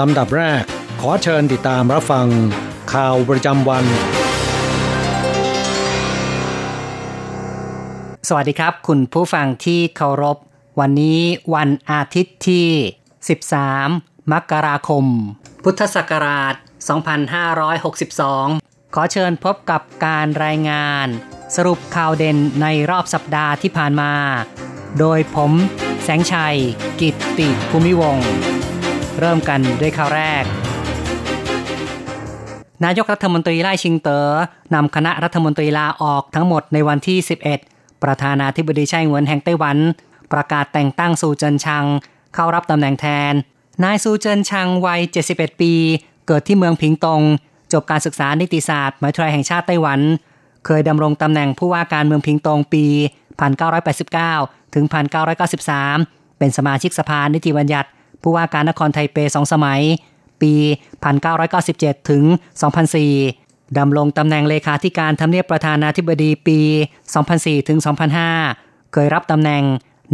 ลำดับแรก ขอเชิญติดตามรับฟัง ข่าวประจำวัน สวัสดีครับ คุณผู้ฟังที่เคารพ วันนี้วันอาทิตย์ที่ 13 มกราคม พุทธศักราช 2562 ขอเชิญพบกับการรายงาน สรุปข่าวเด่นในรอบสัปดาห์ที่ผ่านมา โดยผม แสงชัย กิตติภูมิวงศ์ เริ่มกันด้วยข่าวแรก นายกรัฐมนตรีไล่ชิงเต๋อนำคณะรัฐมนตรีลาออกทั้งหมดในวันที่ 11 ประธานาธิบดีไช่เหวินแห่งไต้หวัน ประกาศแต่งตั้งซูเจินชัง เข้ารับตำแหน่งแทน นายซูเจินชังวัย 71 ปี เกิดที่เมืองผิงตง จบการศึกษานิติศาสตร์มหาวิทยาลัยแห่งชาติไต้หวัน เคยดำรงตำแหน่งผู้ว่าการเมืองผิงตงปี 1989 ถึง 1993 เป็นสมาชิกสภานิติบัญญัติ ผู้ว่าการนครไทเปสองสมัย ปี 1997 ถึง 2004 ดำรงตำแหน่งเลขาธิการทำเนียบประธานาธิบดีปี 2004 ถึง 2005 เคยรับตำแหน่ง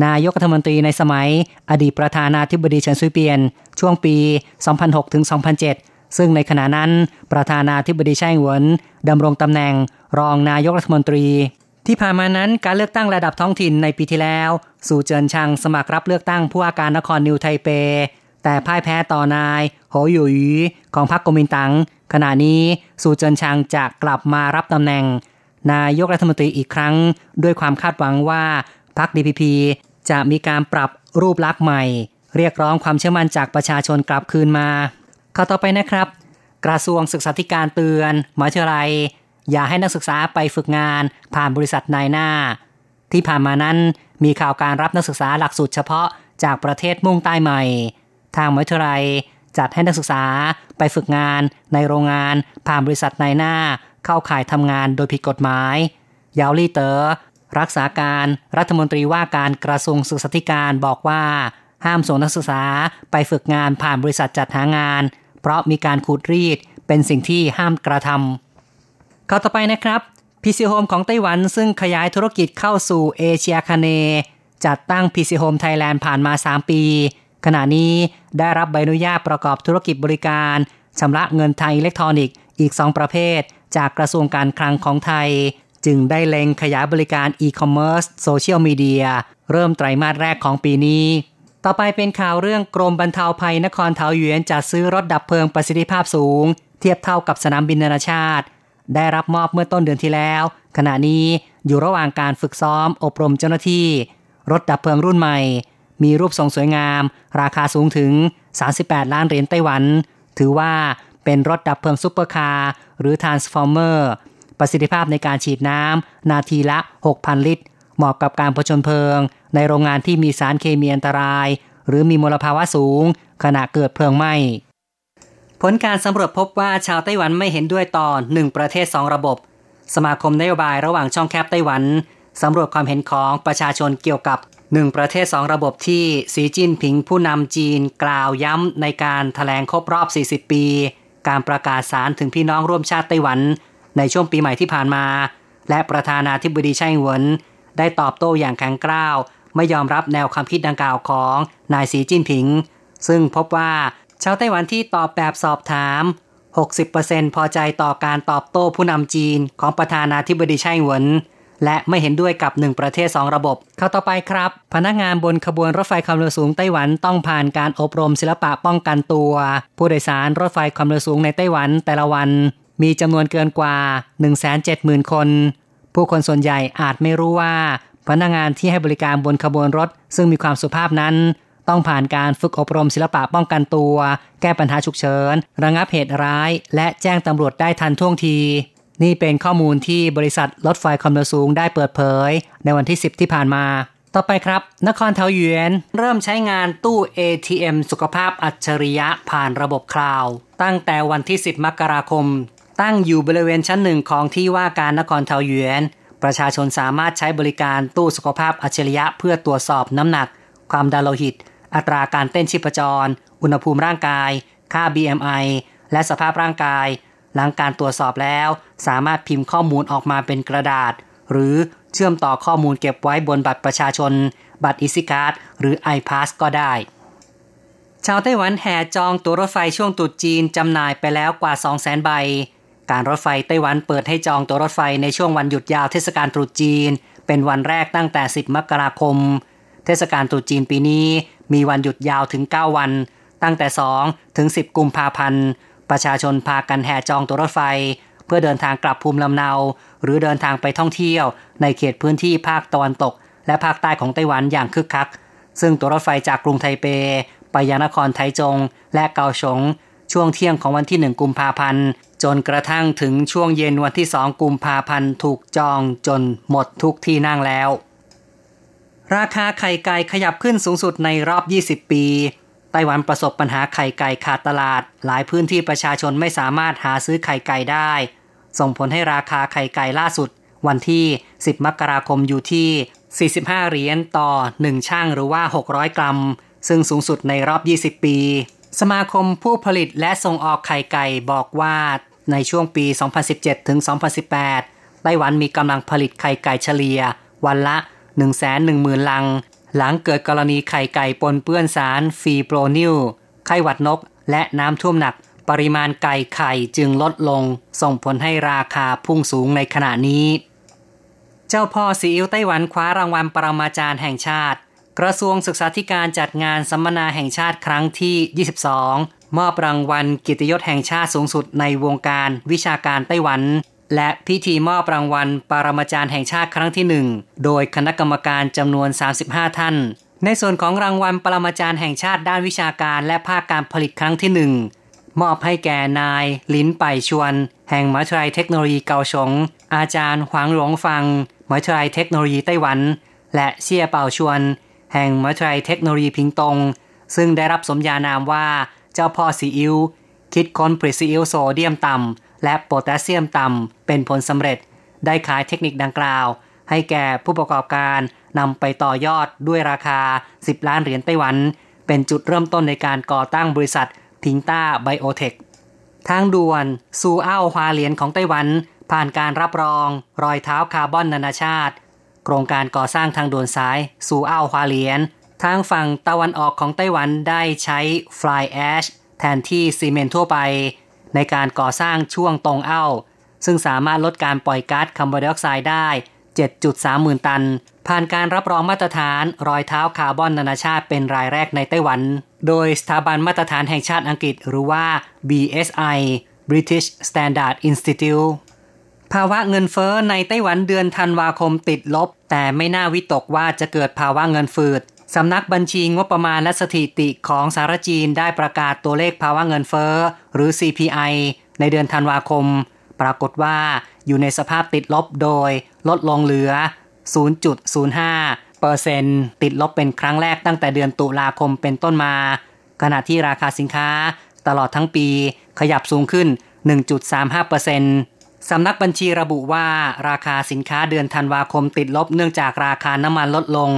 นายกรัฐมนตรีในสมัย อดีตประธานาธิบดีเฉินซุยเปียน ช่วงปี 2006 ถึง 2007 ซึ่งในขณะนั้นประธานาธิบดีไช่หวนดำรงตำแหน่งรองนายกรัฐมนตรี ที่ผ่านมานั้นการเลือกตั้งระดับท้องถิ่นในปีที่แล้ว สู่เจินชังสมัครรับเลือกตั้งผู้ว่าการนครนิวไทเป แต่พ่ายแพ้ต่อนายโหหยุยของพรรคก๊มินตั๋งขณะนี้สู่เจินชางจะกลับมารับตำแหน่ง นายกรัฐมนตรีอีกครั้ง ด้วยความคาดหวังว่าพรรค DPP จะมีการปรับรูปลักษณ์ใหม่ เรียกร้องความเชื่อมั่นจากประชาชนกลับคืนมา ข้าต่อไปนะครับ กระทรวงศึกษาธิการเตือนมหาวิทยาลัย อย่าให้นักศึกษาไปฝึกงาน ผ่านบริษัทนายหน้า ที่ผ่านมานั้นมีข่าวการรับนักศึกษาหลักสูตรเฉพาะจากประเทศมุ่งใต้ใหม่ ทางมหาวิทยาลัยจัดให้นักศึกษาไปฝึกงาน ในโรงงาน ผ่านบริษัทนายหน้า เข้าข่ายทำงานโดยผิดกฎหมาย ยาวลี่เตอ๋อรักษาการรัฐมนตรีว่าการกระทรวงศึกษาธิการบอกว่า ห้ามส่งนักศึกษาไปฝึกงานผ่านบริษัทจัดหางาน เพราะมีการขูดรีดเป็นสิ่งที่ห้ามกระทำ ข่าวต่อไปนะครับ PChome ของไต้หวันซึ่งขยายธุรกิจเข้าสู่เอเชียอาคเนย์ จัดตั้ง PChome Thailand ผ่านมา 3 ปี ขณะนี้ได้รับใบอนุญาตประกอบธุรกิจบริการชำระเงินทางอิเล็กทรอนิกส์อีก 2 ประเภท จากกระทรวงการคลังของไทย จึงได้เล็งขยายบริการอีคอมเมิร์ซโซเชียลมีเดียเริ่มไตรมาสแรกของปีนี้ ต่อไปเป็นข่าวเรื่องกรมบรรเทาภัยนครเทาหยวนจัดซื้อรถดับเพลิงประสิทธิภาพสูง เทียบเท่ากับสนามบินนานาชาติ ได้รับมอบเมื่อต้นเดือนที่แล้ว ขณะนี้อยู่ระหว่างการฝึกซ้อมอบรมเจ้าหน้าที่ รถดับเพลิงรุ่นใหม่ มีรูปทรงสวยงาม ราคาสูงถึง 38 ล้านเหรียญไต้หวัน ถือว่าเป็นรถดับเพลิงซุปเปอร์คาร์หรือทรานส์ฟอร์เมอร์ประสิทธิภาพในการฉีดน้ำ นาทีละ 6,000 ลิตร เหมาะกับการผจญเพลิง ในโรงงานที่มีสารเคมีอันตราย หรือมีมลภาวะสูง ขณะเกิดเพลิงไหม้ ผลการสำรวจพบว่าชาวไต้หวันไม่เห็นด้วยต่อ1ประเทศ 2 ระบบ สมาคมนโยบายระหว่างช่องแคบไต้หวันสำรวจความเห็นของประชาชนเกี่ยวกับ 1 ประเทศ 2 ระบบที่สีจิ้นผิงผู้นำจีนกล่าวย้ำในการถแถลงครบรอบ 40 ปี การประกาศสารถึงพี่น้องร่วมชาติไต้หวัน ในช่วงปีใหม่ที่ผ่านมา และประธานาธิบดีไช่เหวินได้ตอบโต้อย่างแข็งกร้าว ไม่ยอมรับแนวความคิดดังกล่าวของนายสีจิ้นผิง ซึ่งพบว่า ชาวไต้หวันที่ตอบแบบสอบถาม 60%พอใจต่อการตอบโต้ผู้นำจีนของประธานาธิบดีไช่เหวินและไม่เห็นด้วยกับ 1 ประเทศ 2 ระบบ เข้าต่อไปครับ พนักงานบนขบวนรถไฟความเร็วสูงไต้หวันต้องผ่านการอบรมศิลปะป้องกันตัว ผู้โดยสารรถไฟความเร็วสูงในไต้หวันแต่ละวัน มีจำนวนเกินกว่า 170,000 คน ผู้คนส่วนใหญ่อาจไม่รู้ว่า พนักงานที่ให้บริการบนขบวนรถ ซึ่งมีความสุภาพนั้น ต้องผ่านการฝึกอบรมศิลปะป้องกันตัว แก้ปัญหาฉุกเฉิน ระงับเหตุร้าย และแจ้งตำรวจได้ทันท่วงที นี่เป็นข้อมูลที่บริษัทรถไฟความเร็วสูงได้เปิดเผย ในวันที่ 10 ที่ผ่านมา ต่อไปครับ นครเทาหยวนเริ่มใช้งานตู้ ATM สุขภาพอัจฉริยะผ่านระบบคลาว ตั้งแต่วันที่ 10 มกราคม ตั้งอยู่บริเวณชั้นหนึ่งของที่ว่าการนครเทาหยวนประชาชนสามารถใช้บริการตู้สุขภาพอัจฉริยะเพื่อตรวจสอบน้ำหนัก ความดันโลหิต อัตราการเต้นชีพจร อุณหภูมิร่างกาย ค่า BMI และสภาพร่างกาย หลังการตรวจสอบแล้ว สามารถพิมพ์ข้อมูลออกมาเป็นกระดาษ หรือเชื่อมต่อข้อมูลเก็บไว้บนบัตรประชาชน บัตรอิสิการ์ดหรือ iPass ก็ได้ ชาวไต้หวันแห่จองตั๋วรถไฟช่วงตรุษจีนจำหน่ายไปแล้วกว่า 200,000ใบ การรถไฟไต้หวันเปิดให้จองตั๋วรถไฟในช่วงวันหยุดยาวเทศกาลตรุษจีน เป็นวันแรกตั้งแต่ 10 มกราคม เทศกาลตรุษจีนปีนี้ มีวันหยุดยาวถึง 9 วัน ตั้งแต่ 2 ถึง 10 กุมภาพันธ์ ประชาชนพากันแห่จองตัวรถไฟ เพื่อเดินทางกลับภูมิลำเนา หรือเดินทางไปท่องเที่ยว ในเขตพื้นที่ภาคตะวันตก และภาคใต้ของไต้หวันอย่างคึกคัก ซึ่งตัวรถไฟจากกรุงไทเป ไปยังนครไทจง และเกาสงช่วงเที่ยงของวันที่ 1 กุมภาพันธ์จนกระทั่งถึงช่วงเย็นวันที่ 2 กุมภาพันธ์ถูกจองจนหมดทุกที่นั่งแล้ว ราคาไข่ไก่ขยับขึ้นสูงสุดในรอบ 20 ปี ไต้หวันประสบปัญหาไข่ไก่ขาดตลาด หลายพื้นที่ประชาชนไม่สามารถหาซื้อไข่ไก่ได้ ส่งผลให้ราคาไข่ไก่ล่าสุด วันที่ 10 มกราคมอยู่ที่ 45 เหรียญต่อ 1 ช่างหรือว่า 600 กรัม ซึ่งสูงสุดในรอบ 20 ปี สมาคมผู้ผลิตและส่งออกไข่ไก่บอกว่าในช่วงปี 2017 ถึง 2018 ไต้หวันมีกำลังผลิตไข่ไก่เฉลี่ย วันละ 110,000 ลัง หลังเกิดกรณีไข่ไก่ปนเปื้อนสารฟีโปรนิล ไข้หวัดนก และน้ำท่วมหนัก ปริมาณไก่ไข่จึงลดลง ส่งผลให้ราคาพุ่งสูงในขณะนี้ เจ้าพ่อซีอิ๊วไต้หวันคว้ารางวัลปรมาจารย์แห่งชาติ กระทรวงศึกษาธิการจัดงานสัมมนาแห่งชาติครั้งที่ 22 มอบรางวัลกิตยศแห่งชาติสูงสุดในวงการวิชาการไต้หวัน และพิธีมอบรางวัลปรมาจารย์แห่งชาติครั้งที่หนึ่งโดยคณะกรรมการจำนวน 35 ท่าน ในส่วนของรางวัลปรมาจารย์แห่งชาติด้านวิชาการและภาคการผลิตครั้งที่หนึ่งมอบให้แก่นาย ลินไปชวน แห่งมหาวิทยาลัยเทคโนโลยีเกาสงอาจารย์หวางหลวงฟังมหาวิทยาลัยเทคโนโลยีไต้หวัน และเซี่ยเป่าชวน แห่งมหาวิทยาลัยเทคโนโลยีพิงตง ซึ่งได้รับสมญานามว่า เจ้าพ่อซีอิ๊วคิดค้นผลิตซีอิ๊วโซเดียมต่ำ และโพแทสเซียมต่ำเป็นผลสำเร็จ ได้ขายเทคนิคดังกล่าว ให้แก่ผู้ประกอบการนำไปต่อยอดด้วยราคา 10 ล้านเหรียญไต้หวัน เป็นจุดเริ่มต้นในการก่อตั้งบริษัทพิงต้าไบโอเทคทางด่วนซูอ้าวฮวาเหรียญของไต้หวัน ผ่านการรับรอง รอยเท้าคาร์บอนนานาชาติ โครงการก่อสร้างทางด่วนสายซูอ้าวฮวาเหรียญทางฝั่งตะวันออกของไต้หวันได้ใช้ฟลายแอชแทนที่ซีเมนต์ทั่วไป ในการก่อสร้างช่วงตรงเอ้า ซึ่งสามารถลดการปล่อยก๊าซคาร์บอนไดออกไซด์ได้ 7.3หมื่นตัน ผ่านการรับรองมาตรฐานรอยเท้าคาร์บอนนานาชาติเป็นรายแรกในไต้หวัน โดยสถาบันมาตรฐานแห่งชาติอังกฤษหรือว่า BSI British Standard Institute ภาวะเงินเฟ้อในไต้หวันเดือนธันวาคมติดลบ แต่ไม่น่าวิตกว่าจะเกิดภาวะเงินฝืด สำนักบัญชีงบประมาณและสถิติของสารจีนได้ประกาศตัวเลขภาวะเงินเฟ้อ หรือ CPI ในเดือนธันวาคม ปรากฏว่าอยู่ในสภาพติดลบโดยลดลงเหลือ 0.05เปอร์เซ็นต์ติดลบเป็นครั้งแรกตั้งแต่เดือนตุลาคมเป็นต้นมา ขณะที่ราคาสินค้าตลอดทั้งปีขยับสูงขึ้น 1.35เปอร์เซ็นต์สำนักบัญชีระบุว่าราคาสินค้าเดือนธันวาคมติดลบเนื่องจากราคาน้ำมันลดลง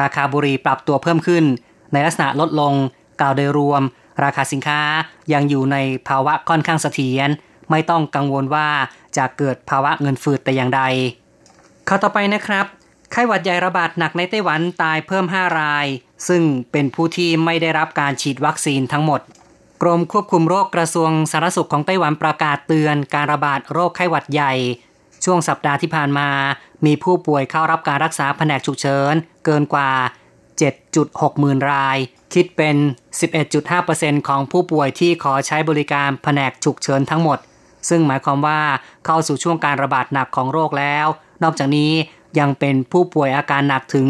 ราคาบุหรี่ปรับตัวเพิ่มขึ้น ในลักษณะลดลง กล่าวโดยรวม ราคาสินค้ายังอยู่ในภาวะค่อนข้างเสถียรไม่ต้องกังวลว่าจะเกิดภาวะเงินฝืดแต่อย่างใดข้าต่อไปนะครับไข้หวัดใหญ่ระบาดหนักในไต้หวันตายเพิ่ม 5 ราย ซึ่งเป็นผู้ที่ไม่ได้รับการฉีดวัคซีนทั้งหมด กรมควบคุมโรคกระทรวงสาธารณสุขของไต้หวันประกาศเตือนการระบาดโรคไข้หวัดใหญ่ ช่วงสัปดาห์ที่ผ่านมา มีผู้ป่วยเข้ารับการรักษาแผนกฉุกเฉินเกินกว่า 7.6 หมื่นราย คิดเป็น 11.5%ของผู้ป่วยที่ขอใช้บริการแผนกฉุกเฉินทั้งหมด ซึ่งหมายความว่าเข้าสู่ช่วงการระบาดหนักของโรคแล้ว นอกจากนี้ยังเป็นผู้ป่วยอาการหนักถึง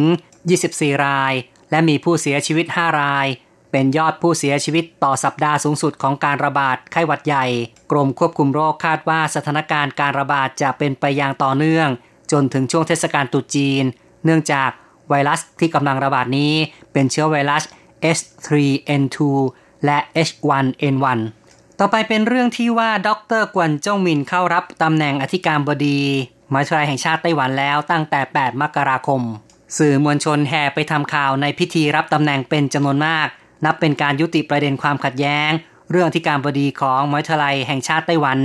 24 ราย และมีผู้เสียชีวิต 5 ราย เป็นยอดผู้เสียชีวิตต่อสัปดาห์สูงสุดของการระบาดไข้หวัดใหญ่ กรมควบคุมโรคคาดว่าสถานการณ์การระบาดจะเป็นไปอย่างต่อเนื่อง จนถึงช่วงเทศกาลตรุษจีน เนื่องจากไวรัสที่กำลังระบาดนี้เป็นเชื้อไวรัส S3N2 และ H1N1 ต่อไปเป็นเรื่องที่ว่าดรกวนจ้งมินเข้ารับตำแหน่งอธิการบดีมหาวิทยาลัยแห่งชาติไต้หวันแล้วตั้งแต่ 8 มกราคม สื่อมวลชนแห่ไปทำข่าวในพิธีรับตำแหน่งเป็นจำนวนมาก นับเป็นการยุติประเด็นความขัดแย้ง เรื่องอธิการบดีของมหาวิทยาลัยแห่งชาติไต้หวัน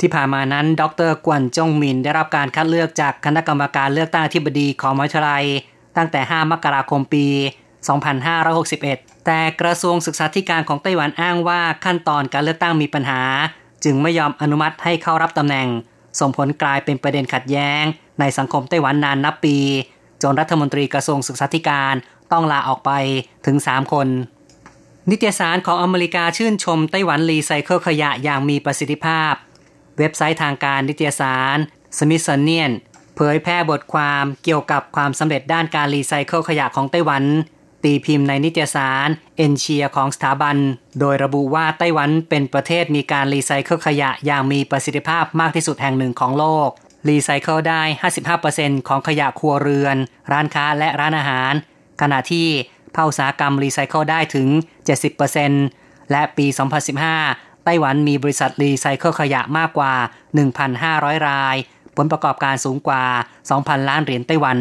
ที่ผ่านมานั้น ดรกวนจงมินได้รับการคัดเลือกจากคณะกรรมการเลือกตั้งอธิบดีของมหาวิทยาลัย ตั้งแต่ 5 มกราคมปี 2561 แต่กระทรวงศึกษาธิการของไต้หวันอ้างว่าขั้นตอนการเลือกตั้งมีปัญหา จึงไม่ยอมอนุมัติให้เข้ารับตำแหน่ง ส่งผลกลายเป็นประเด็นขัดแย้ง ในสังคมไต้หวันนานนับปี จนรัฐมนตรีกระทรวงศึกษาธิการต้องลาออกไปถึง 3 คน นิตยสารของอเมริกาชื่นชมไต้หวันรีไซเคิลขยะอย่างมีประสิทธิภาพ เว็บไซต์ทางการนิตยสาร Smithsonian เผยแพร่บทความเกี่ยวกับความสำเร็จด้านการรีไซเคิลขยะของไต้หวัน ตีพิมพ์ในนิตยสาร Ensia ของสถาบัน โดยระบุว่าไต้หวันเป็นประเทศมีการรีไซเคิลขยะอย่างมีประสิทธิภาพมากที่สุดแห่งหนึ่งของโลก รีไซเคิลได้ 55%ของขยะครัวเรือน ร้านค้าและร้านอาหาร ขณะที่ภาคอุตสาหกรรมรีไซเคิลได้ถึง 70%และปี 2015 ไต้หวันมีบริษัทรีไซเคิลขยะมากกว่า 1,500 ราย ผลประกอบการสูงกว่า 2,000 ล้านเหรียญไต้หวัน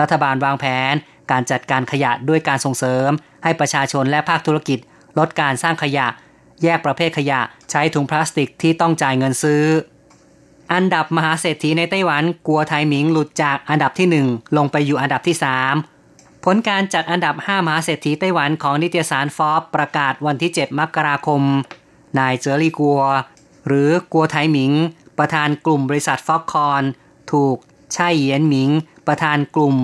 รัฐบาลวางแผนการจัดการขยะด้วยการส่งเสริม ให้ประชาชนและภาคธุรกิจ ลดการสร้างขยะ แยกประเภทขยะใช้ถุงพลาสติกที่ต้องจ่ายเงินซื้อ อันดับมหาเศรษฐีในไต้หวันกลัวไทหมิงหลุดจากอันดับที่ 1 ลงไปอยู่อันดับที่ 3ผลการจัดอันดับ 5 มหาเศรษฐีไต้หวันของนิตยสารฟอบประกาศวันที่ 7 มกราคม นายเจอรี่กัว หรือกัวไทหมิง ประธานกลุ่มบริษัทฟ็อกคอน ถูกไช่เยียนหมิง ประธานกลุ่ม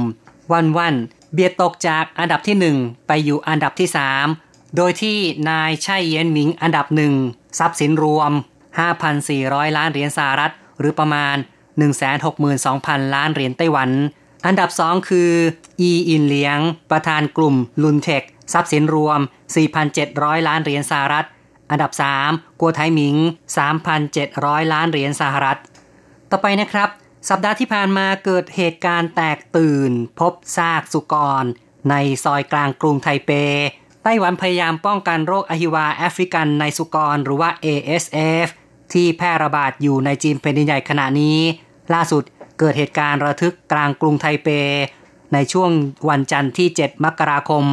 วันวันเบียดตกจากอันดับที่ 1 ไปอยู่อันดับที่ 3 โดยที่นายไช่เยียนหมิงอันดับหนึ่งทรัพย์สินรวม 5,400 ล้านเหรียญสหรัฐ หรือประมาณ 162,000 ล้านเหรียญไต้หวัน อันดับ 2 คืออีอินเลียง ประธานกลุ่มลุนเทคทรัพย์สินรวม 4,700 ล้านเหรียญสหรัฐ อันดับ 3 กัวไทหมิง 3,700 ล้านเหรียญสหรัฐ ต่อไปนะครับ สัปดาห์ที่ผ่านมาเกิดเหตุการณ์แตกตื่น พบซากสุกร ในซอยกลางกรุงไทเป ไต้หวันพยายามป้องกันโรคอหิวาแอฟริกันในสุกรหรือว่า ASF ที่แพร่ระบาดอยู่ในจีนแผ่นดินใหญ่ขณะนี้ ล่าสุดเกิดเหตุการณ์ระทึกกลางกรุงไทเป ในช่วงวันจันทร์ที่ 7 มกราคม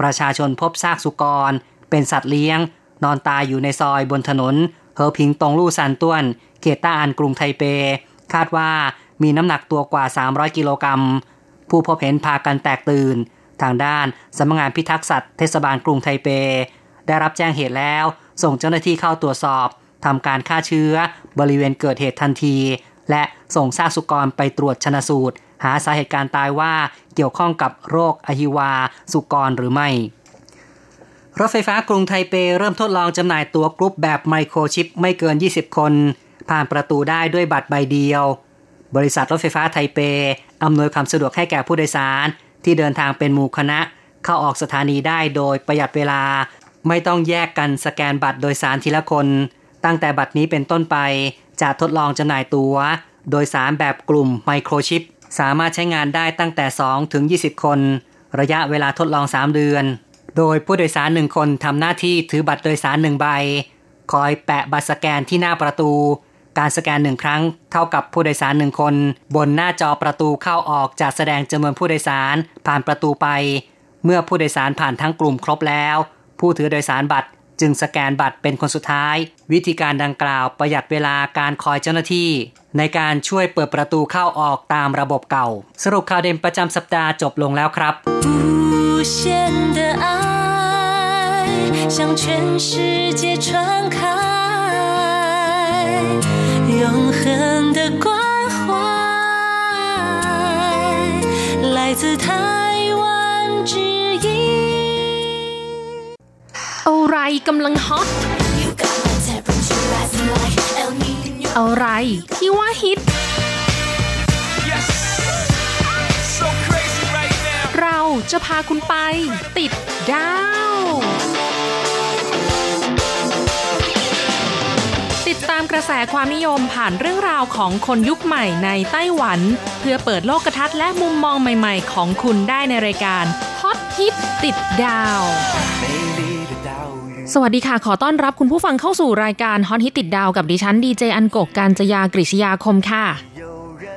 ประชาชนพบซากสุกร เป็นสัตว์เลี้ยง นอนตายอยู่ในซอยบนถนนเฮอพิงตงลู่ซานต้วน เขตต้าอันกรุงไทเป คาดว่ามีน้ำหนักตัวกว่า 300 กิโลกรัม ผู้พบเห็นพากันแตกตื่น ทางด้านสำนักงานพิทักษ์สัตว์เทศบาลกรุงไทเป ได้รับแจ้งเหตุแล้ว ส่งเจ้าหน้าที่เข้าตรวจสอบทำการฆ่าเชื้อบริเวณเกิดเหตุทันที และส่งซากสุกรไปตรวจชนะสูตร หาสาเหตุการตายว่าเกี่ยวข้องกับโรคอหิวา สุกรหรือไม่ รถไฟฟ้ากรุงไทเปเริ่มทดลองจำหน่ายตั๋วกรุ๊ปแบบไมโครชิปไม่เกิน 20 คน ผ่านประตูได้ด้วยบัตรใบเดียว บริษัทรถไฟฟ้าไทเป อำนวยความสะดวกให้แก่ผู้โดยสาร ที่เดินทางเป็นหมู่คณะ เข้าออกสถานีได้โดยประหยัดเวลา ไม่ต้องแยกกันสแกนบัตรโดยสารทีละคน ตั้งแต่บัตรนี้เป็นต้นไปจะทดลองจำหน่ายตัว๋วโดยสารแบบกลุ่มไมโครชิป สามารถใช้งานได้ตั้งแต่ 2 ถึง 20 คน ระยะเวลาทดลอง 3 เดือน โดยผู้โดยสารหนึ่งคนทำหน้าที่ถือบัตรโดยสารหนึ่งใบ คอยแปะบัตรสแกนที่หน้าประตู การสแกนหนึ่งครั้ง เท่ากับผู้โดยสารหนึ่งคน บนหน้าจอประตูเข้าออกจะแสดงจำนวนผู้โดยสารผ่านประตูไป เมื่อผู้โดยสารผ่านทั้งกลุ่มครบแล้ว ผู้ถือโดยสารบัตรจึงสแกนบัตรเป็นคนสุดท้าย วิธีการดังกล่าวประหยัดเวลาการคอยเจ้าหน้าที่ ในการช่วยเปิดประตูเข้าออกตามระบบเก่า สรุปข่าวเด่นประจำสัปดาห์จบลงแล้วครับ 限的爱向全世界传开，永恒的关怀 自台湾之音。 อะไรกำลังฮอต You got my temperature rising like El Nino. อะไรที่ว่าฮิต จะพาคุณไป ติดดาว ติดตามกระแสความนิยมผ่านเรื่องราวของคนยุคใหม่ในไต้หวัน เพื่อเปิดโลกทัศน์และมุมมองใหม่ๆ ของคุณได้ในรายการฮอตฮิตติดดาวสวัสดีค่ะ ขอต้อนรับคุณผู้ฟังเข้าสู่รายการฮอตฮิตติดดาวกับดิฉันดีเจอันกกการจยากริชยาคมค่ะ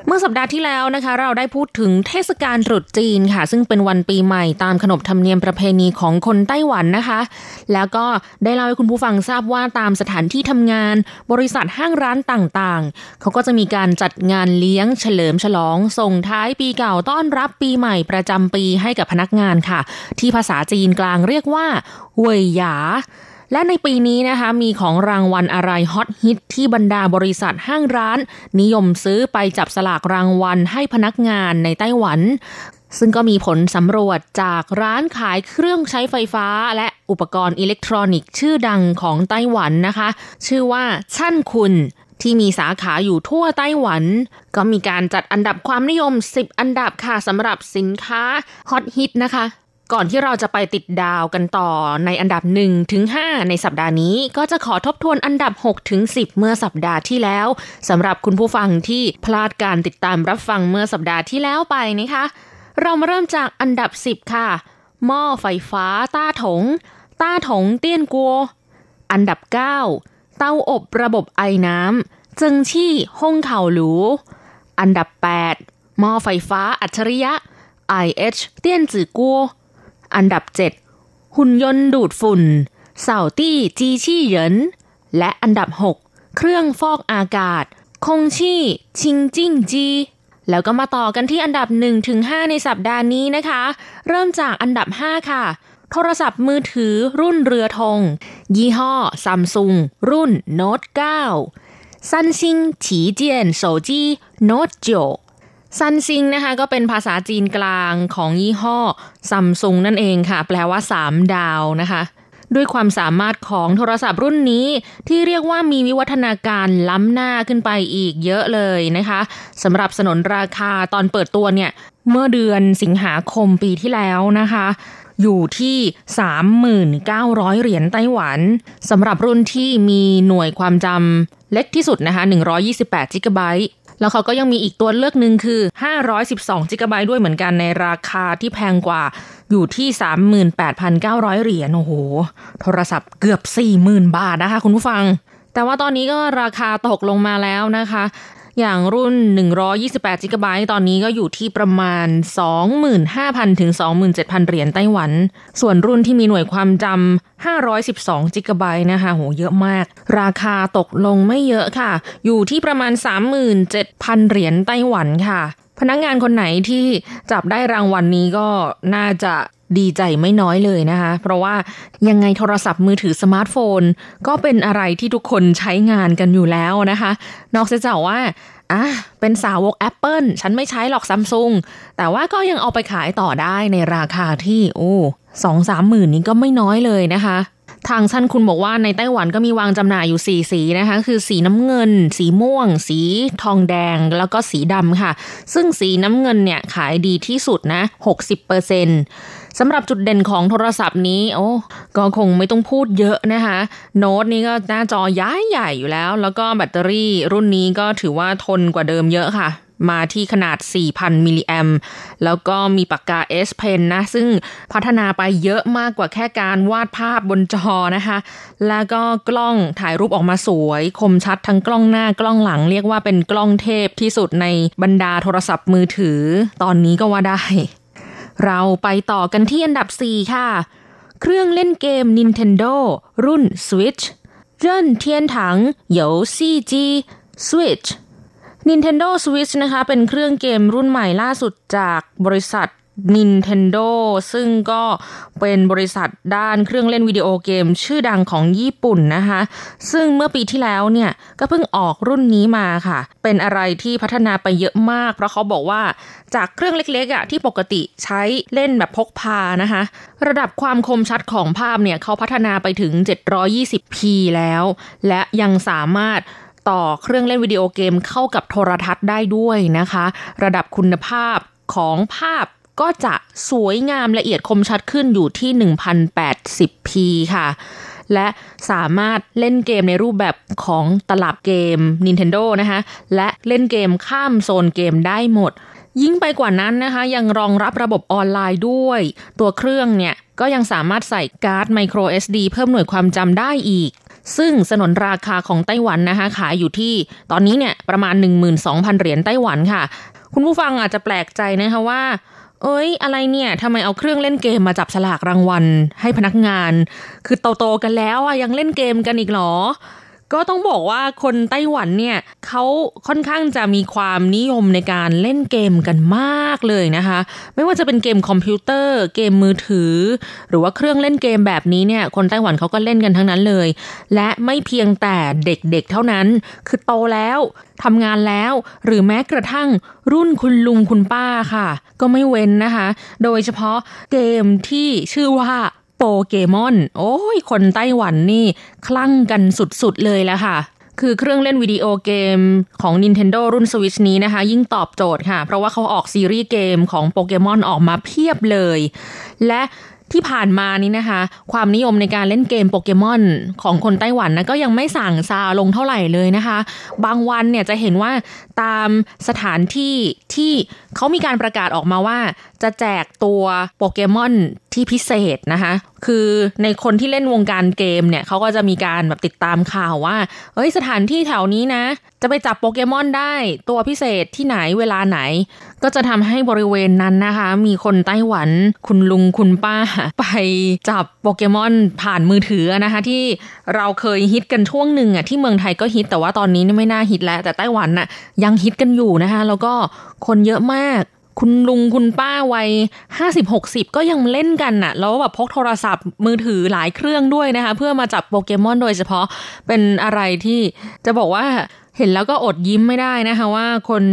เมื่อสัปดาห์ที่แล้วนะคะ เราได้พูดถึงเทศกาลตรุษจีนค่ะ ซึ่งเป็นวันปีใหม่ตามขนบธรรมเนียมประเพณีของคนไต้หวันนะคะ แล้วก็ได้เล่าให้คุณผู้ฟังทราบว่าตามสถานที่ทำงาน บริษัทห้างร้านต่างๆ เขาก็จะมีการจัดงานเลี้ยงเฉลิมฉลอง ส่งท้ายปีเก่าต้อนรับปีใหม่ประจำปีให้กับพนักงานค่ะ ที่ภาษาจีนกลางเรียกว่าเวยหยา และในปีนี้นะคะมีของรางวัลอะไรฮอตฮิตที่บรรดาบริษัทห้างร้าน นิยมซื้อไปจับสลากรางวัลให้พนักงานในไต้หวัน ซึ่งก็มีผลสำรวจจากร้านขายเครื่องใช้ไฟฟ้า และอุปกรณ์อิเล็กทรอนิกส์ชื่อดังของไต้หวันนะคะ ชื่อว่าชั่นคุณที่มีสาขาอยู่ทั่วไต้หวัน ก็มีการจัดอันดับความนิยม 10 อันดับค่ะสำหรับสินค้าฮอตฮิตนะคะ ก่อนที่เราจะไปติดดาวกันต่อในอันดับ1ถึง5ในสัปดาห์นี้ ก็จะขอทบทวนอันดับ6ถึง10 เมื่อสัปดาห์ที่แล้วสำหรับคุณผู้ฟังที่พลาดการติดตามรับฟังเมื่อสัปดาห์ที่แล้วไปนะคะ เรามาเริ่มจากอันดับ 10 ค่ะ หม้อไฟฟ้าต้าถง ต้าถงเตี้ยนกัว อันดับ 9 เตาอบระบบไอน้ำจิงชี่ฮ่งเข่าหรูอันดับ 8 หม้อไฟฟ้าอัจฉริยะ IH เตี้ยนจือกัว อันดับ 7 หุ่นยนต์ดูดฝุ่น 掃地機器人 และอันดับ 6 เครื่องฟอกอากาศ 空氣清淨機แล้วก็มาต่อกันที่อันดับ 1-5 ในสัปดาห์นี้นะคะ เริ่มจากอันดับ 5 ค่ะ โทรศัพท์มือถือรุ่นเรือธง ยี่ห้อซัมซุงรุ่นโน้ต9ซันซิงฉีเจียนโซจีโน้ต9 三星 นะคะก็เป็นภาษาจีนกลางของยี่ห้อซัมซุงนั่นเองค่ะ แปลว่า 3 ดาวนะคะ ด้วยความสามารถของโทรศัพท์รุ่นนี้ ที่เรียกว่ามีวิวัฒนาการล้ำหน้าขึ้นไปอีกเยอะเลยนะคะสำหรับสนนราคาตอนเปิดตัวเนี่ย เมื่อเดือนสิงหาคมปีที่แล้วนะคะ อยู่ที่ 3,900 เหรียญไต้หวันสำหรับรุ่นที่มีหน่วยความจำเล็กที่สุดนะคะ128จิกะไบต์ แล้วเขาก็ยังมีอีกตัวเลือกหนึ่งคือ 512จิกะไบต์ด้วยเหมือนกันในราคาที่แพงกว่าอยู่ที่ 38,900 เหรียญโอ้โห โทรศัพท์เกือบ 40,000 บาทนะคะคุณผู้ฟัง แต่ว่าตอนนี้ก็ราคาตกลงมาแล้วนะคะ อย่างรุ่น 128จิกะไบต์ตอนนี้ก็อยู่ที่ประมาณ 25,000 ถึง 27,000 เหรียญไต้หวัน ส่วนรุ่นที่มีหน่วยความจำ512จิกะไบต์นะคะโหเยอะมาก ราคาตกลงไม่เยอะค่ะ อยู่ที่ประมาณ 37,000 เหรียญไต้หวันค่ะ พนักงานคนไหนที่จับได้รางวัลนนี้ก็น่าจะ ดีใจไม่น้อยเลยนะคะ เพราะว่ายังไงโทรศัพท์มือถือสมาร์ทโฟน ก็เป็นอะไรที่ทุกคนใช้งานกันอยู่แล้วนะคะ นอกจากว่าอะเป็นสาวก Apple ฉันไม่ใช้หรอกซัมซุงแต่ว่าก็ยังเอาไปขายต่อได้ในราคาที่ โอ้สองสามหมื่นนี้ก็ไม่น้อยเลยนะคะ ทางชั้นคุณบอกว่าในไต้หวันก็มีวางจำหน่ายอยู่สีสีนะคะ คือสีน้ำเงิน สีม่วง สีทองแดง แล้วก็สีดำค่ะ ซึ่งสีน้ำเงินเนี่ยขายดีที่สุดนะ 60%สำหรับจุดเด่นของโทรศัพท์นี้ โอ้ก็คงไม่ต้องพูดเยอะนะคะ โน้ตนี้ก็หน้าจอย้ายใหญ่อยู่แล้ว แล้วก็แบตเตอรี่รุ่นนี้ก็ถือว่าทนกว่าเดิมเยอะค่ะ มาที่ขนาด 4,000 มิลลิแอมแล้วก็มีปากกา S Pen นะ ซึ่งพัฒนาไปเยอะมากกว่าแค่การวาดภาพบนจอนะคะ แล้วก็กล้องถ่ายรูปออกมาสวย คมชัดทั้งกล้องหน้ากล้องหลัง เรียกว่าเป็นกล้องเทพที่สุดในบรรดาโทรศัพท์มือถือ ตอนนี้ก็ว่าได้ เราไปต่อกันที่อันดับ 4 ค่ะ เครื่องเล่นเกม Nintendo รุ่น Switch เริ่นเทียนถังเหยวซีจี Switch Nintendo Switch นะคะเป็นเครื่องเกมรุ่นใหม่ล่าสุดจากบริษัท Nintendo ซึ่งก็เป็นบริษัทด้านเครื่องเล่นวิดีโอเกมชื่อดังของญี่ปุ่นนะคะ ซึ่งเมื่อปีที่แล้วเนี่ยก็เพิ่งออกรุ่นนี้มาค่ะ เป็นอะไรที่พัฒนาไปเยอะมาก เพราะเขาบอกว่าจากเครื่องเล็กๆอะที่ปกติใช้เล่นแบบพกพานะคะ ระดับความคมชัดของภาพเนี่ยเขาพัฒนาไปถึง 720p แล้ว และยังสามารถ ต่อเครื่องเล่นวิดีโอเกมเข้ากับโทรทัศน์ได้ด้วยนะคะ ระดับคุณภาพของภาพก็จะสวยงามละเอียดคมชัดขึ้นอยู่ที่ 1080p ค่ะ และสามารถเล่นเกมในรูปแบบของตลับเกม Nintendo นะคะและเล่นเกมข้ามโซนเกมได้หมด ยิ่งไปกว่านั้นนะคะ ยังรองรับระบบออนไลน์ด้วย ตัวเครื่องเนี่ยก็ยังสามารถใส่การ์ด micro SD เพิ่มหน่วยความจำได้อีก ซึ่งสนนราคาของไต้หวันนะคะขายอยู่ที่ตอนนี้เนี่ยประมาณ 12,000 เหรียญไต้หวันค่ะ คุณผู้ฟังอาจจะแปลกใจนะคะว่า เอ้ย อะไรเนี่ยทำไมเอาเครื่องเล่นเกมมาจับฉลากรางวัลให้พนักงาน คือโตๆกันแล้วอะยังเล่นเกมกันอีกเหรอ ก็ต้องบอกว่าคนไต้หวันเนี่ยเขาค่อนข้างจะมีความนิยมในการเล่นเกมกันมากเลยนะคะ ไม่ว่าจะเป็นเกมคอมพิวเตอร์ เกมมือถือ หรือว่าเครื่องเล่นเกมแบบนี้เนี่ย คนไต้หวันเขาก็เล่นกันทั้งนั้นเลย และไม่เพียงแต่เด็กๆเท่านั้น คือโตแล้วทำงานแล้วหรือแม้กระทั่งรุ่นคุณลุงคุณป้าค่ะ ก็ไม่เว้นนะคะ โดยเฉพาะเกมที่ชื่อว่า โปเกมอน โอ้ย คนไต้หวันนี่ คลั่งกันสุดๆเลยแล้วค่ะ คือเครื่องเล่นวิดีโอเกมของ Nintendo รุ่น Switch นี้นะคะ ยิ่งตอบโจทย์ค่ะ เพราะว่าเขาออกซีรีส์เกมของโปเกมอนออกมาเพียบเลย และ ที่ผ่านมานี้นะคะ ความนิยมในการเล่นเกมโปเกมอนของคนไต้หวันนะก็ยังไม่สั่งซาลงเท่าไหร่เลยนะคะ บางวันเนี่ยจะเห็นว่าตามสถานที่ที่เขามีการประกาศออกมาว่า จะแจกตัวโปเกมอนที่พิเศษนะคะ คือในคนที่เล่นวงการเกมเนี่ยเขาก็จะมีการแบบติดตามข่าวว่าเฮ้ยสถานที่แถวนี้นะ จะไปจับโปเกมอนได้ตัวพิเศษที่ไหนเวลาไหน ก็จะทำให้บริเวณนั้นนะคะ มีคนไต้หวัน คุณลุงคุณป้า ไปจับโปเกมอนผ่านมือถือนะคะ ที่เราเคยฮิตกันช่วงหนึ่งอะที่เมืองไทยก็ฮิตแต่ว่าตอนนี้ไม่น่าฮิตแล้ว แต่ไต้หวันน่ะยังฮิตกันอยู่นะคะ แล้วก็คนเยอะมากคุณลุงคุณป้าวัยห้าสิบหกสิบก็ยังเล่นกันน่ะ แล้วแบบพกโทรศัพท์มือถือหลายเครื่องด้วยนะคะ เพื่อมาจับโปเกมอนโดยเฉพาะเป็นอะไรที่จะบอกว่า เห็นแล้วก็อดยิ้มไม่ได้นะคะว่าคน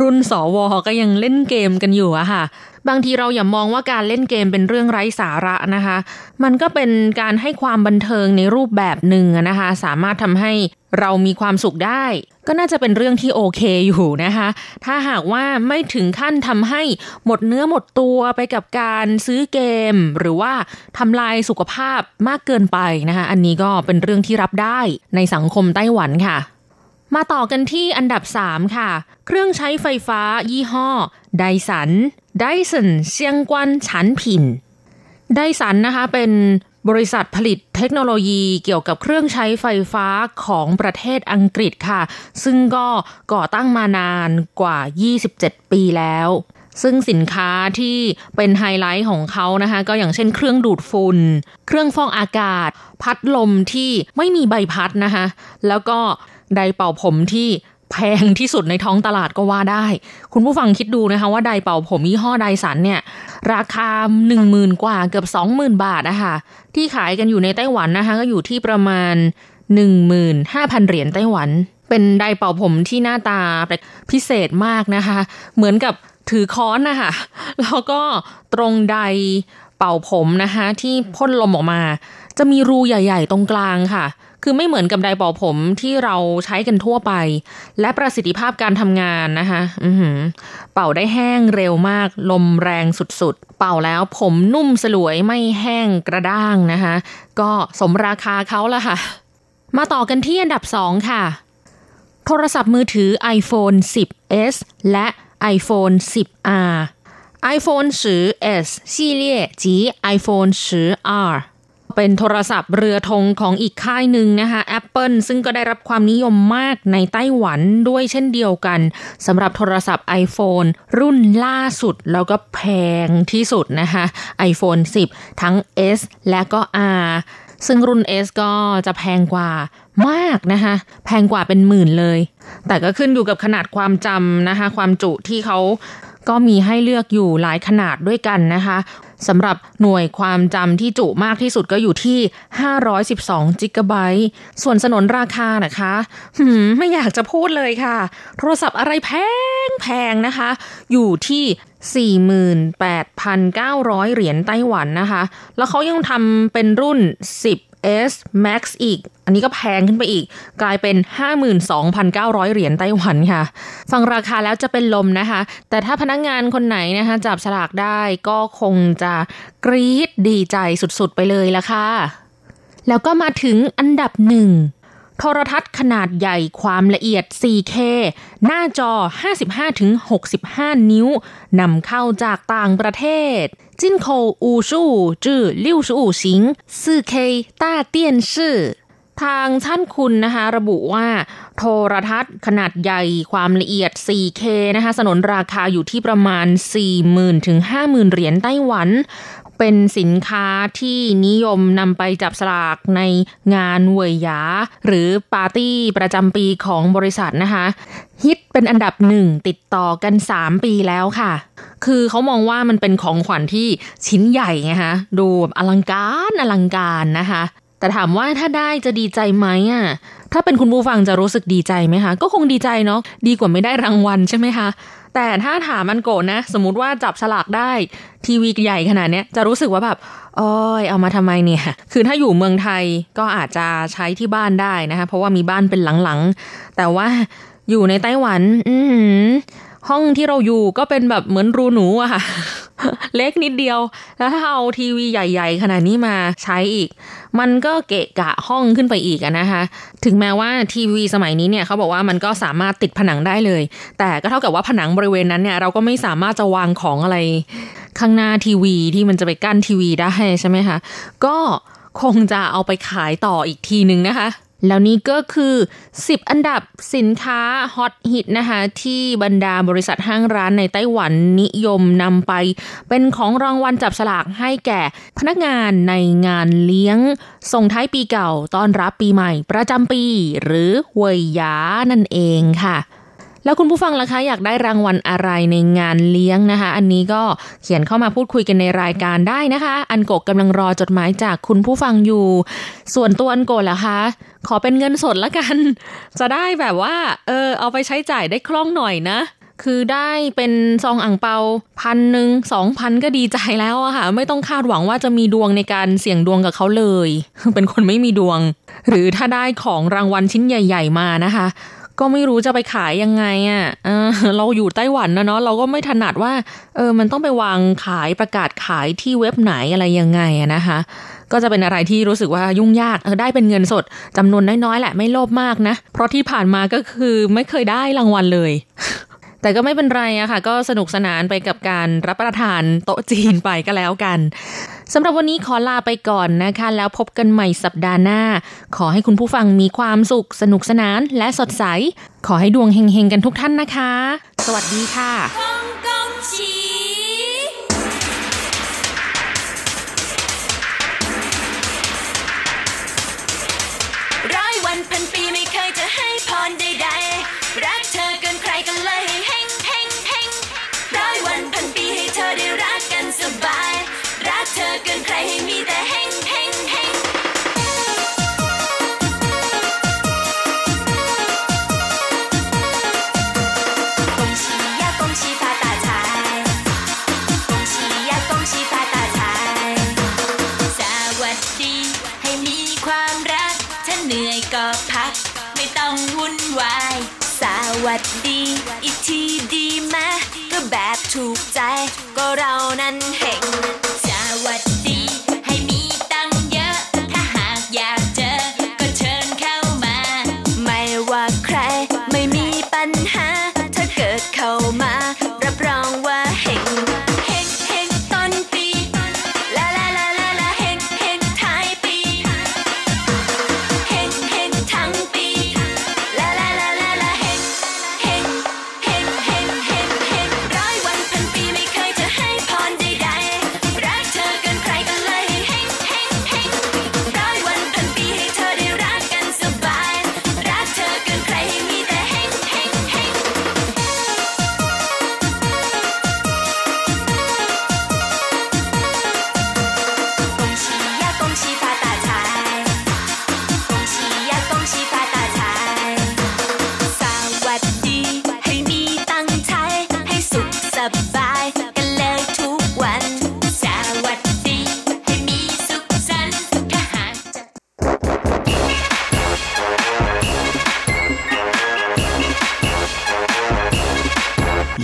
รุ่นสวก็ยังเล่นเกมกันอยู่อะค่ะ บางทีเราอย่ามองว่าการเล่นเกมเป็นเรื่องไร้สาระนะคะ มันก็เป็นการให้ความบันเทิงในรูปแบบหนึ่งนะคะ สามารถทำให้เรามีความสุขได้ ก็น่าจะเป็นเรื่องที่โอเคอยู่นะคะ ถ้าหากว่าไม่ถึงขั้นทำให้หมดเนื้อหมดตัวไปกับการซื้อเกม หรือว่าทำลายสุขภาพมากเกินไปนะคะ อันนี้ก็เป็นเรื่องที่รับได้ในสังคมไต้หวันค่ะ มาต่อกันที่อันดับ 3 ค่ะ เครื่องใช้ไฟฟ้ายี่ห้อไดสันไดสันเซียงกวนฉันผินไดสันนะคะเป็นบริษัทผลิตเทคโนโลยีเกี่ยวกับเครื่องใช้ไฟฟ้าของประเทศอังกฤษค่ะ ซึ่งก็ก่อตั้งมานานกว่า 27 ปีแล้ว ซึ่งสินค้าที่เป็นไฮไลท์ของเขานะคะ ก็อย่างเช่นเครื่องดูดฝุ่น เครื่องฟอกอากาศ พัดลมที่ไม่มีใบพัดนะคะ แล้วก็ ไดเป่าผมที่แพงที่สุดในท้องตลาดก็ว่าได้ คุณผู้ฟังคิดดูนะคะว่าไดเป่าผมยี่ห้อไดสันเนี่ย ราคา1 0,000กว่าเกือบ20,000บาทนะคะที่ขายกันอยู่ในไต้หวันนะคะก็อยู่ที่ประมาณ15,000เหรียญไต้หวัน เป็นไดเป่าผมที่หน้าตาพิเศษมากนะคะ เหมือนกับถือค้อนนะคะแล้วก็ตรงไดเป่าผมนะคะที่พ่นลมออกมา จะมีรูใหญ่ ๆ ตรงกลางค่ะ คือไม่เหมือนกับไดร์เป่าผมที่เราใช้กันทั่วไป และประสิทธิภาพการทำงานนะคะ อือหือ เป่าได้แห้งเร็วมาก ลมแรงสุดๆ เป่าแล้วผมนุ่มสลวยไม่แห้งกระด้างนะคะ ก็สมราคาเขาละค่ะ มาต่อกันที่อันดับ 2 ค่ะ โทรศัพท์มือถือ iPhone 10s และ iPhone 10r iPhone 10s 系列及 iPhone 10r เป็นโทรศัพท์เรือธงของอีกค่ายหนึ่งนะคะ Apple ซึ่งก็ได้รับความนิยมมากในไต้หวันด้วยเช่นเดียวกันสำหรับโทรศัพท์ iPhone รุ่นล่าสุดแล้วก็แพงที่สุดนะคะ iPhone 10 ทั้ง S และก็ R ซึ่งรุ่น S ก็จะแพงกว่ามากนะคะ แพงกว่าเป็นหมื่นเลย แต่ก็ขึ้นอยู่กับขนาดความจำนะคะ ความจุที่เขา ก็มีให้เลือกอยู่หลายขนาดด้วยกันนะคะสำหรับหน่วยความจำที่จุมากที่สุดก็อยู่ที่ 512จิกะไบต์ส่วนสนนราคานะคะหืมไม่อยากจะพูดเลยค่ะ โทรศัพท์อะไรแพงแพงนะคะ อยู่ที่ 48,900 เหรียญไต้หวันนะคะ แล้วเขายังทำเป็นรุ่น S Max อีก อันนี้ก็แพงขึ้นไปอีก กลายเป็น 52,900 เหรียญไต้หวันค่ะ ฟังราคาแล้วจะเป็นลมนะคะ แต่ถ้าพนักงงานคนไหนนะคะ จับฉลากได้ก็คงจะกรี๊ดดีใจสุดๆไปเลยละค่ะ แล้วก็มาถึงอันดับหนึ่งโทรทัศน์ขนาดใหญ่ความละเอียด 4K หน้าจอ 55-65 นิ้ว นำเข้าจากต่างประเทศ จินโคอูชูจื่อลิวชูสิง 4K ต้าเตียนชื่อทางท่านคุณนะคะระบุว่าโทรทัศน์ขนาดใหญ่ความละเอียด 4K นะคะสนนราคาอยู่ที่ประมาณ 40,000ถึง50,000 เหรียญไต้หวัน เป็นสินค้าที่นิยมนำไปจับสลากในงานเวยหยา หรือปาร์ตี้ประจำปีของบริษัทนะคะ ฮิตเป็นอันดับหนึ่งติดต่อกัน 3 ปีแล้วค่ะ คือเขามองว่ามันเป็นของขวัญที่ชิ้นใหญ่ไงคะดูแบบอลังการอลังการนะคะ แต่ถามว่าถ้าได้จะดีใจไหมอะถ้าเป็นคุณผู้ฟังจะรู้สึกดีใจไหมคะ ก็คงดีใจเนาะดีกว่าไม่ได้รางวัลใช่ไหมคะ แต่ถ้าถามมันโกรธนะ สมมติว่าจับฉลากได้ ทีวีใหญ่ขนาดเนี้ยจะรู้สึกว่าแบบโอ้ยเอามาทำไมเนี่ย คือถ้าอยู่เมืองไทยก็อาจจะใช้ที่บ้านได้นะคะ เพราะว่ามีบ้านเป็นหลังๆ แต่ว่าอยู่ในไต้หวัน อื ห้องที่เราอยู่ก็เป็นแบบเหมือนรูหนูอะค่ะ เล็กนิดเดียว แล้วถ้าเอาทีวีใหญ่ ๆ ขนาดนี้มาใช้อีก มันก็เกะกะห้องขึ้นไปอีกอะนะคะ ถึงแม้ว่าทีวีสมัยนี้เนี่ยเขาบอกว่ามันก็สามารถติดผนังได้เลย แต่ก็เท่ากับว่าผนังบริเวณนั้นเนี่ยเราก็ไม่สามารถจะวางของอะไร ข้างหน้าทีวีที่มันจะไปกั้นทีวีได้ใช่ไหมคะ ก็คงจะเอาไปขายต่ออีกทีนึงนะคะ แล้วนี่ก็คือ 10 อันดับสินค้าฮอตฮิตนะคะที่บรรดาบริษัทห้างร้านในไต้หวันนิยมนำไป เป็นของรางวัลจับฉลากให้แก่พนักงานในงานเลี้ยง ส่งท้ายปีเก่าต้อนรับปีใหม่ประจำปี หรือเวยหยานั่นเองค่ะ แล้วคุณผู้ฟังล่ะคะอยากได้รางวัลอะไรในงานเลี้ยงนะคะ อันนี้ก็เขียนเข้ามาพูดคุยกันในรายการได้นะคะ อันโกกกำลังรอจดหมายจากคุณผู้ฟังอยู่ ส่วนตัวอันโกล่ะคะ ขอเป็นเงินสดละกัน จะได้แบบว่า เออ เอาไปใช้จ่ายได้คล่องหน่อยนะคือได้เป็นซองอ่างเปาพันหนึ่งสองพันก็ดีใจแล้วอะค่ะ ไม่ต้องคาดหวังว่าจะมีดวงในการเสี่ยงดวงกับเขาเลย เป็นคนไม่มีดวง หรือถ้าได้ของรางวัลชิ้นใหญ่ ๆ มานะคะ ก็ไม่รู้จะไปขายยังไงอะ่ะเออเราอยู่ไต้หวันนะเนาะเราก็ไม่ถนัดว่า เออ มันต้องไปวางขายประกาศขายที่เว็บไหนอะไรยังไงอะนะคะ ก็จะเป็นอะไรที่รู้สึกว่ายุ่งยากได้เป็นเงินสดจำนวนน้อยๆแหละไม่โลภมากนะ เพราะที่ผ่านมาก็คือไม่เคยได้รางวัลเลย แต่ก็ไม่เป็นไรอะค่ะ ก็สนุกสนานไปกับการรับประทานโต๊ะจีนไปก็แล้วกัน สำหรับวันนี้ขอลาไปก่อนนะคะ แล้วพบกันใหม่สัปดาห์หน้า ขอให้คุณผู้ฟังมีความสุข สนุกสนานและสดใส ขอให้ดวงเฮงๆกันทุกท่านนะคะ สวัสดีค่ะ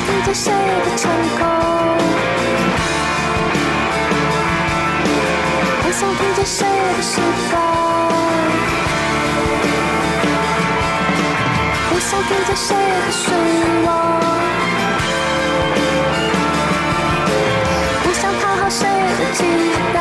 听着谁的成功，我想听着谁的失败，我想听着谁的失望，我想讨好谁的期待，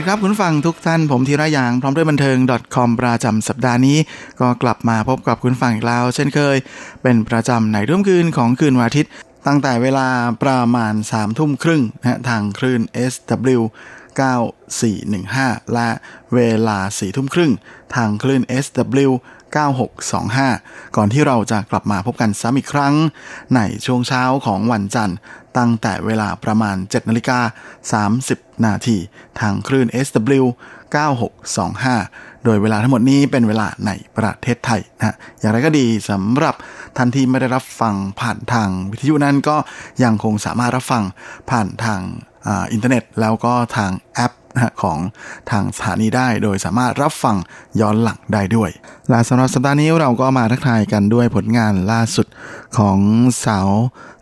ดีครับคุณฟังทุกท่านผมธีระยางพร้อมด้วยบันเทิง .com ประจำสัปดาห์นี้ ก็กลับมาพบกับคุณฟังอีกแล้ว เช่นเคย เป็นประจำในร่วมคืนของคืนวันอาทิตย์ ตั้งแต่เวลาประมาณ3ามทุ่มครึ่งนะฮะทางคลื่น SW 9415 และเวลา4ทุ่มครึ่ง ทางคลื่น SW 9625 ก่อนที่เราจะกลับมาพบกันซ้ำอีกครั้ง ในช่วงเช้าของวันจันทร์ ตั้งแต่เวลาประมาณ 7นาฬิกา30 นาทีทางคลื่น SW 9625 โดยเวลาทั้งหมดนี้เป็นเวลาในประเทศไทยนะอย่างไรก็ดีสำหรับท่านที่ไม่ได้รับฟังผ่านทางวิทยุนั้นก็ยังคงสามารถรับฟังผ่านทางอ,อินเทอร์เน็ต แล้วก็ทางแอป ของทางสถานีได้ โดยสามารถรับฟังย้อนหลังได้ด้วยและสำหรับสัปดาห์นี้เราก็มาทักทายกันด้วยผลงานล่าสุดของสาว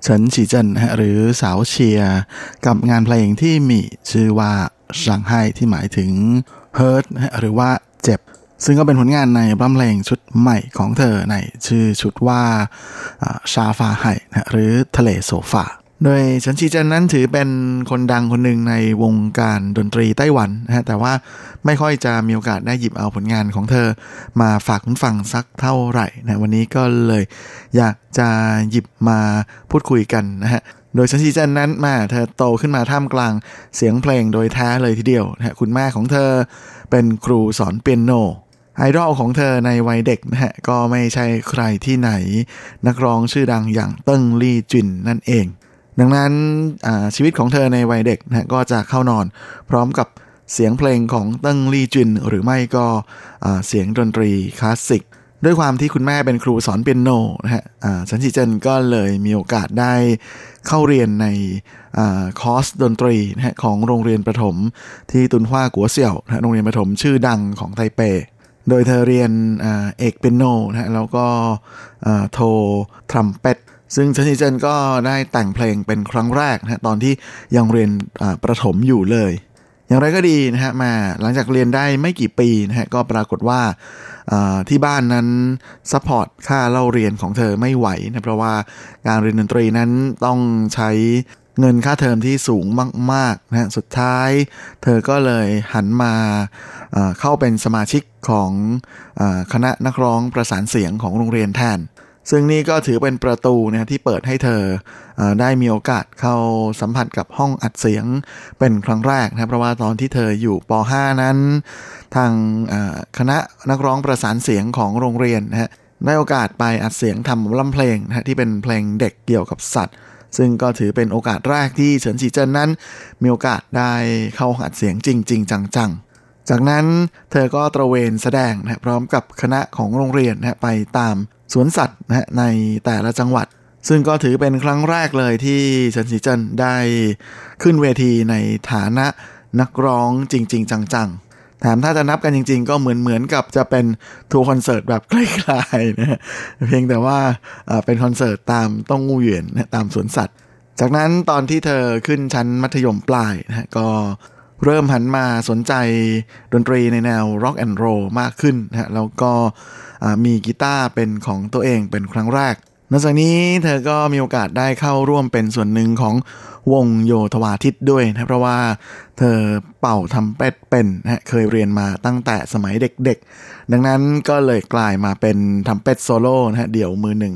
เฉินฉีเจินหรือสาวเชียกับงานเพลงที่มีชื่อว่าสังไห้ที่หมายถึง hurt นะฮะหรือว่าเจ็บ ซึ่งก็เป็นผลงานในบัมเพลงชุดใหม่ของเธอในชื่อชุดว่าชาฟาไห่หรือทะเลโซฟา โดยเฉินชีเจินนั้นถือเป็นคนดังคนหนึ่งในวงการดนตรีไต้หวันนะฮะแต่ว่าไม่ค่อยจะมีโอกาสได้หยิบเอาผลงานของเธอ มาฝากคุณฟังสักเท่าไหร่นะวันนี้ก็เลยอยากจะหยิบมาพูดคุยกันนะฮะโดยเฉินฉีเจินนั้นมาเธอโตขึ้นมาท่ามกลางเสียงเพลงโดยแท้เลยทีเดียวนะฮะคุณแม่ของเธอเป็นครูสอนเปียโนไอดอลของเธอในวัยเด็กนะฮะก็ไม่ใช่ใครที่ไหน นักร้องชื่อดังอย่างเติ้งลี่จวินนั่นเอง ดังนั้นชีวิตของเธอในวัยเด็กนะฮะก็จะเข้านอนพร้อมกับเสียงเพลงของเติ้งลี่จวิน หรือไม่ก็เสียงดนตรีคลาสสิก ด้วยความที่คุณแม่เป็นครูสอนเปียโนนะฮะเฉินฉีเจินก็เลยมีโอกาสได้เข้าเรียนในอ่าคอร์สดนตรีนะฮะของโรงเรียนประถม ที่ตุนฮวากัวเสี่ยวนะฮะโรงเรียนประถมชื่อดังของไทเป โดยเธอเรียนอ่าเอกเปียโนนะฮะแล้วก็โททรัมเป็ต ซึ่งเฉินฉีเจินก็ได้แต่งเพลงเป็นครั้งแรกนะตอนที่ยังเรียนประถมอยู่เลย อย่างไรก็ดีนะฮะมาหลังจากเรียนได้ไม่กี่ปีนะฮะก็ปรากฏว่าที่บ้านนั้น support ค่าเล่าเรียนของเธอไม่ไหวนะเพราะว่าการเรียนดนตรีนั้นต้องใช้เงินค่าเทอมที่สูงมากๆนะฮะสุดท้าย เธอก็เลยหันมาเข้าเป็นสมาชิกของคณะนักร้องประสานเสียงของโรงเรียนแทน ซึ่งนี่ก็ถือเป็นประตูนะที่เปิดให้เธออได้มีโอกาสเข้าสัมผัสกับห้องอัดเสียงเป็นครั้งแรกนะเพราะว่าตอนที่เธออยู่ป .5 นั้น ทางคณะนักร้องประสานเสียงของโรงเรียนนะฮะได้โอกาสไปอัดเสียงทำลำเพลงนะฮะที่เป็นเพลงเด็กเกี่ยวกับสัตว์ ซึ่งก็ถือเป็นโอกาสแรกที่เฉินฉีเจิ้นนั้น มีโอกาสได้เข้าอัดเสียงจริง ๆ จังๆจากนั้นเธอก็ตระเวนแสดงนะฮะพร้อมกับคณะของโรงเรียนนะฮะไปตาม สวนสัตว์นะฮะในแต่ละจังหวัด ซึ่งก็ถือเป็นครั้งแรกเลยที่เฉินซีเจินได้ขึ้นเวทีในฐานะนักร้องจริง ๆ จังๆแถมถ้าจะนับกันจริง ๆ ก็เหมือนเหมือนกับจะเป็นทัวร์คอนเสิร์ตแบบใกล้ๆนะเพียงแต่ว่าเป็นคอนเสิร์ตตามต้องงูเหวียนนะตามสวนสัตว์ จากนั้นตอนที่เธอขึ้นชั้นมัธยมปลายนะก็เเริ่มหันมาสนใจดนตรีในแนว rock and roll มากขึ้นนะฮะแล้วก็มีกีตาร์เป็นของตัวเองเป็นครั้งแรกนอกจากนี้เธอก็มีโอกาสได้เข้าร่วมเป็นส่วนหนึ่งของวงโยธวาทิตด้วยนะเพราะว่าเธอเป่าทำเป็ดเป็นนะฮะเคยเรียนมาตั้งแต่สมัยเด็กๆ ดังนั้นก็เลยกลายมาเป็นทำเป็ดโซโล่นะฮะเดี่ยวมือหนึ่ง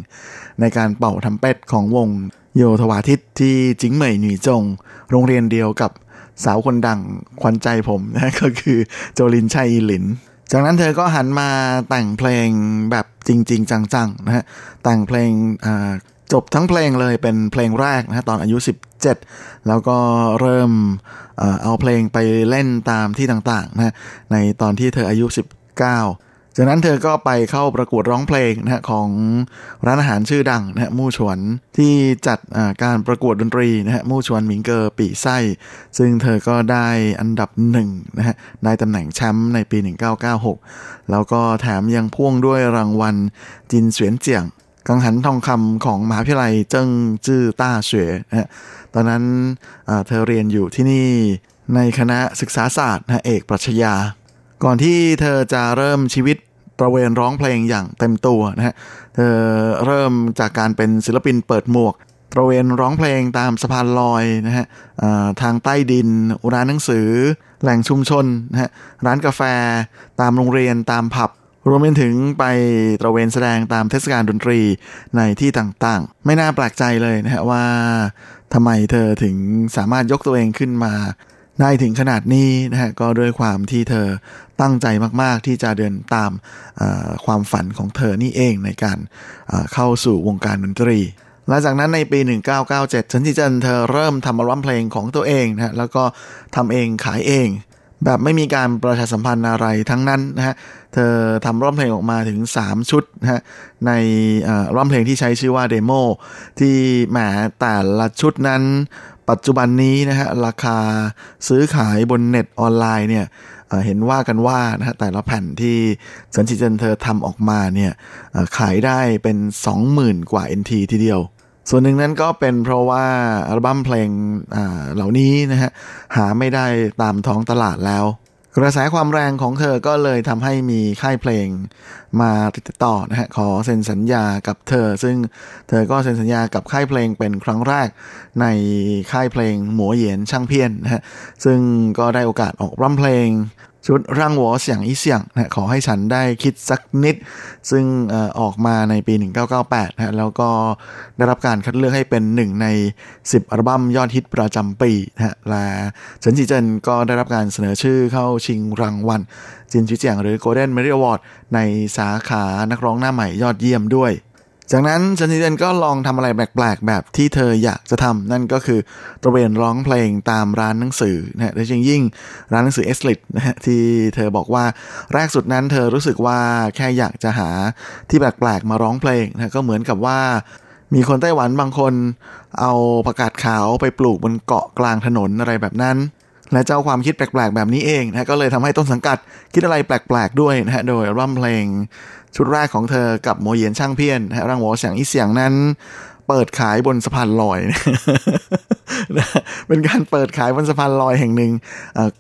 ในการเป่าทำเป็ดของวงโยธวาทิตที่จิงเหมยหนีจง โรงเรียนเดียวกับ สาวคนดังขวัญใจผมนะก็คือโจลินชัยหลิน จากนั้นเธอก็หันมาแต่งเพลงแบบจริง ๆ จังๆนะฮะแต่งเพลงจบทั้งเพลงเลยเป็นเพลงแรกนะฮะตอนอายุ 17 แล้วก็เริ่มเอาเพลงไปเล่นตามที่ต่างๆนะฮะในตอนที่เธออายุ 19 จากนั้นเธอก็ไปเข้าประกวดร้องเพลงนะฮะของร้านอาหารชื่อดังนะฮะมู่ฉวนที่จัดอ่าการประกวดดนตรีนะฮะมู่ฉวนหมิงเกอร์ปีไส้ ซึ่งเธอก็ได้อันดับหนึ่งนะฮะได้ตำแหน่งแชมป์ในปี 1996 แล้วก็แถมยังพ่วงด้วยรางวัลจินเสวียนเจียง กังหันทองคำของมหาวิทยาลัยเจิ้งจื้อต้าเฉวยนะฮะตอนนั้นอ่าเธอเรียนอยู่ที่นี่ในคณะศึกษาศาสตร์นะเอกปรัชญา ก่อนที่เธอจะเริ่มชีวิตตระเวนร้องเพลงอย่างเต็มตัวนะฮะ เธอเริ่มจากการเป็นศิลปินเปิดหมวก ตระเวนร้องเพลงตามสะพานลอยนะฮะทางใต้ดิน ร้านหนังสือ แหล่งชุมชนนะฮะ ร้านกาแฟ ตามโรงเรียน ตามผับ รวมไปถึงไปตระเวนแสดงตามเทศกาลดนตรีในที่ต่างๆ ไม่น่าแปลกใจเลยนะฮะว่าทำไมเธอถึงสามารถยกตัวเองขึ้นมา ได้ถึงขนาดนี้นะฮะก็ด้วยความที่เธอตั้งใจมาก ๆ ที่จะเดินตามความฝันของเธอนี่เองในการเข้าสู่วงการดนตรีหลังจากนั้นในปี 1997 ฉันจิเจินเธอเริ่มทำอัลบั้มเพลงของตัวเองนะฮะแล้วก็ทำเองขายเอง แบบไม่มีการประชาสัมพันธ์อะไรทั้งนั้นนะฮะเธอทำอัลบั้มเพลงออกมาถึง 3 ชุดนะฮะในเอ่ออัลบั้มเพลงที่ใช้ชื่อว่าเดโมที่แหมแต่ละชุดนั้น ปัจจุบันนี้นะฮะราคาซื้อขายบนเน็ตออนไลน์เนี่ยเห็นว่ากันว่านะฮะแต่ละแผ่นที่สันจิเจนเธอทำออกมาเนี่ยขายได้เป็น 20,000 กว่า NT ทีเดียว ส่วนหนึ่งนั้นก็เป็นเพราะว่าอัลบั้มเพลงเหล่านี้นะฮะหาไม่ได้ตามท้องตลาดแล้ว กระแสความแรงของเธอก็เลยทำให้มีค่ายเพลงมาติดต่อนะฮะขอเซ็นสัญญากับเธอ ซึ่งเธอก็เซ็นสัญญากับค่ายเพลงเป็นครั้งแรกในค่ายเพลงหมัวเหยียนช่างเพี้ยนนะฮะซึ่งก็ได้โอกาสออกร้องเพลง ชุดร่างหัวเสียงอีเสียงนะขอให้ฉันได้คิดสักนิด ซึ่งออกมาในปี 1998นะแล้วก็ได้รับการคัดเลือกให้เป็นหนึ่งใน 10 อัลบั้มยอดฮิตประจำปีนะฮะและเฉินจีเจินก็ได้รับการเสนอชื่อเข้าชิงรางวัลจินชิเจียงหรือ Golden Merit Award ในสาขานักร้องหน้าใหม่ยอดเยี่ยมด้วย จากนั้นเฉินจีเจินก็ลองทำอะไรแปลกๆ แบบที่เธออยากจะทำนั่นก็คือตระเวนร้องเพลงตามร้านหนังสือนะฮะโดยเฉพาะยิ่งร้านหนังสือเอสลิดนะฮะที่เธอบอกว่าแรกสุดนั้นเธอรู้สึกว่าแค่อยากจะหาที่แปลกๆ มาร้องเพลงนะก็เหมือนกับว่ามีคนไต้หวันบางคนเอาประกาศขาวไปปลูกบนเกาะกลางถนนอะไรแบบนั้น และเจ้าความคิดแปลกๆ แบบนี้เองนะก็เลยทำให้ต้นสังกัดคิดอะไรแปลกๆ ด้วยนะฮะโดยอัลบั้มเพลง ชุดแรกของเธอกับโมเยนช่างเพี้ยนร่างหัวเสียงอีเสียงนั้น เปิดขายบนสะพานลอย เป็นการเปิดขายบนสะพานลอยแห่งหนึ่ง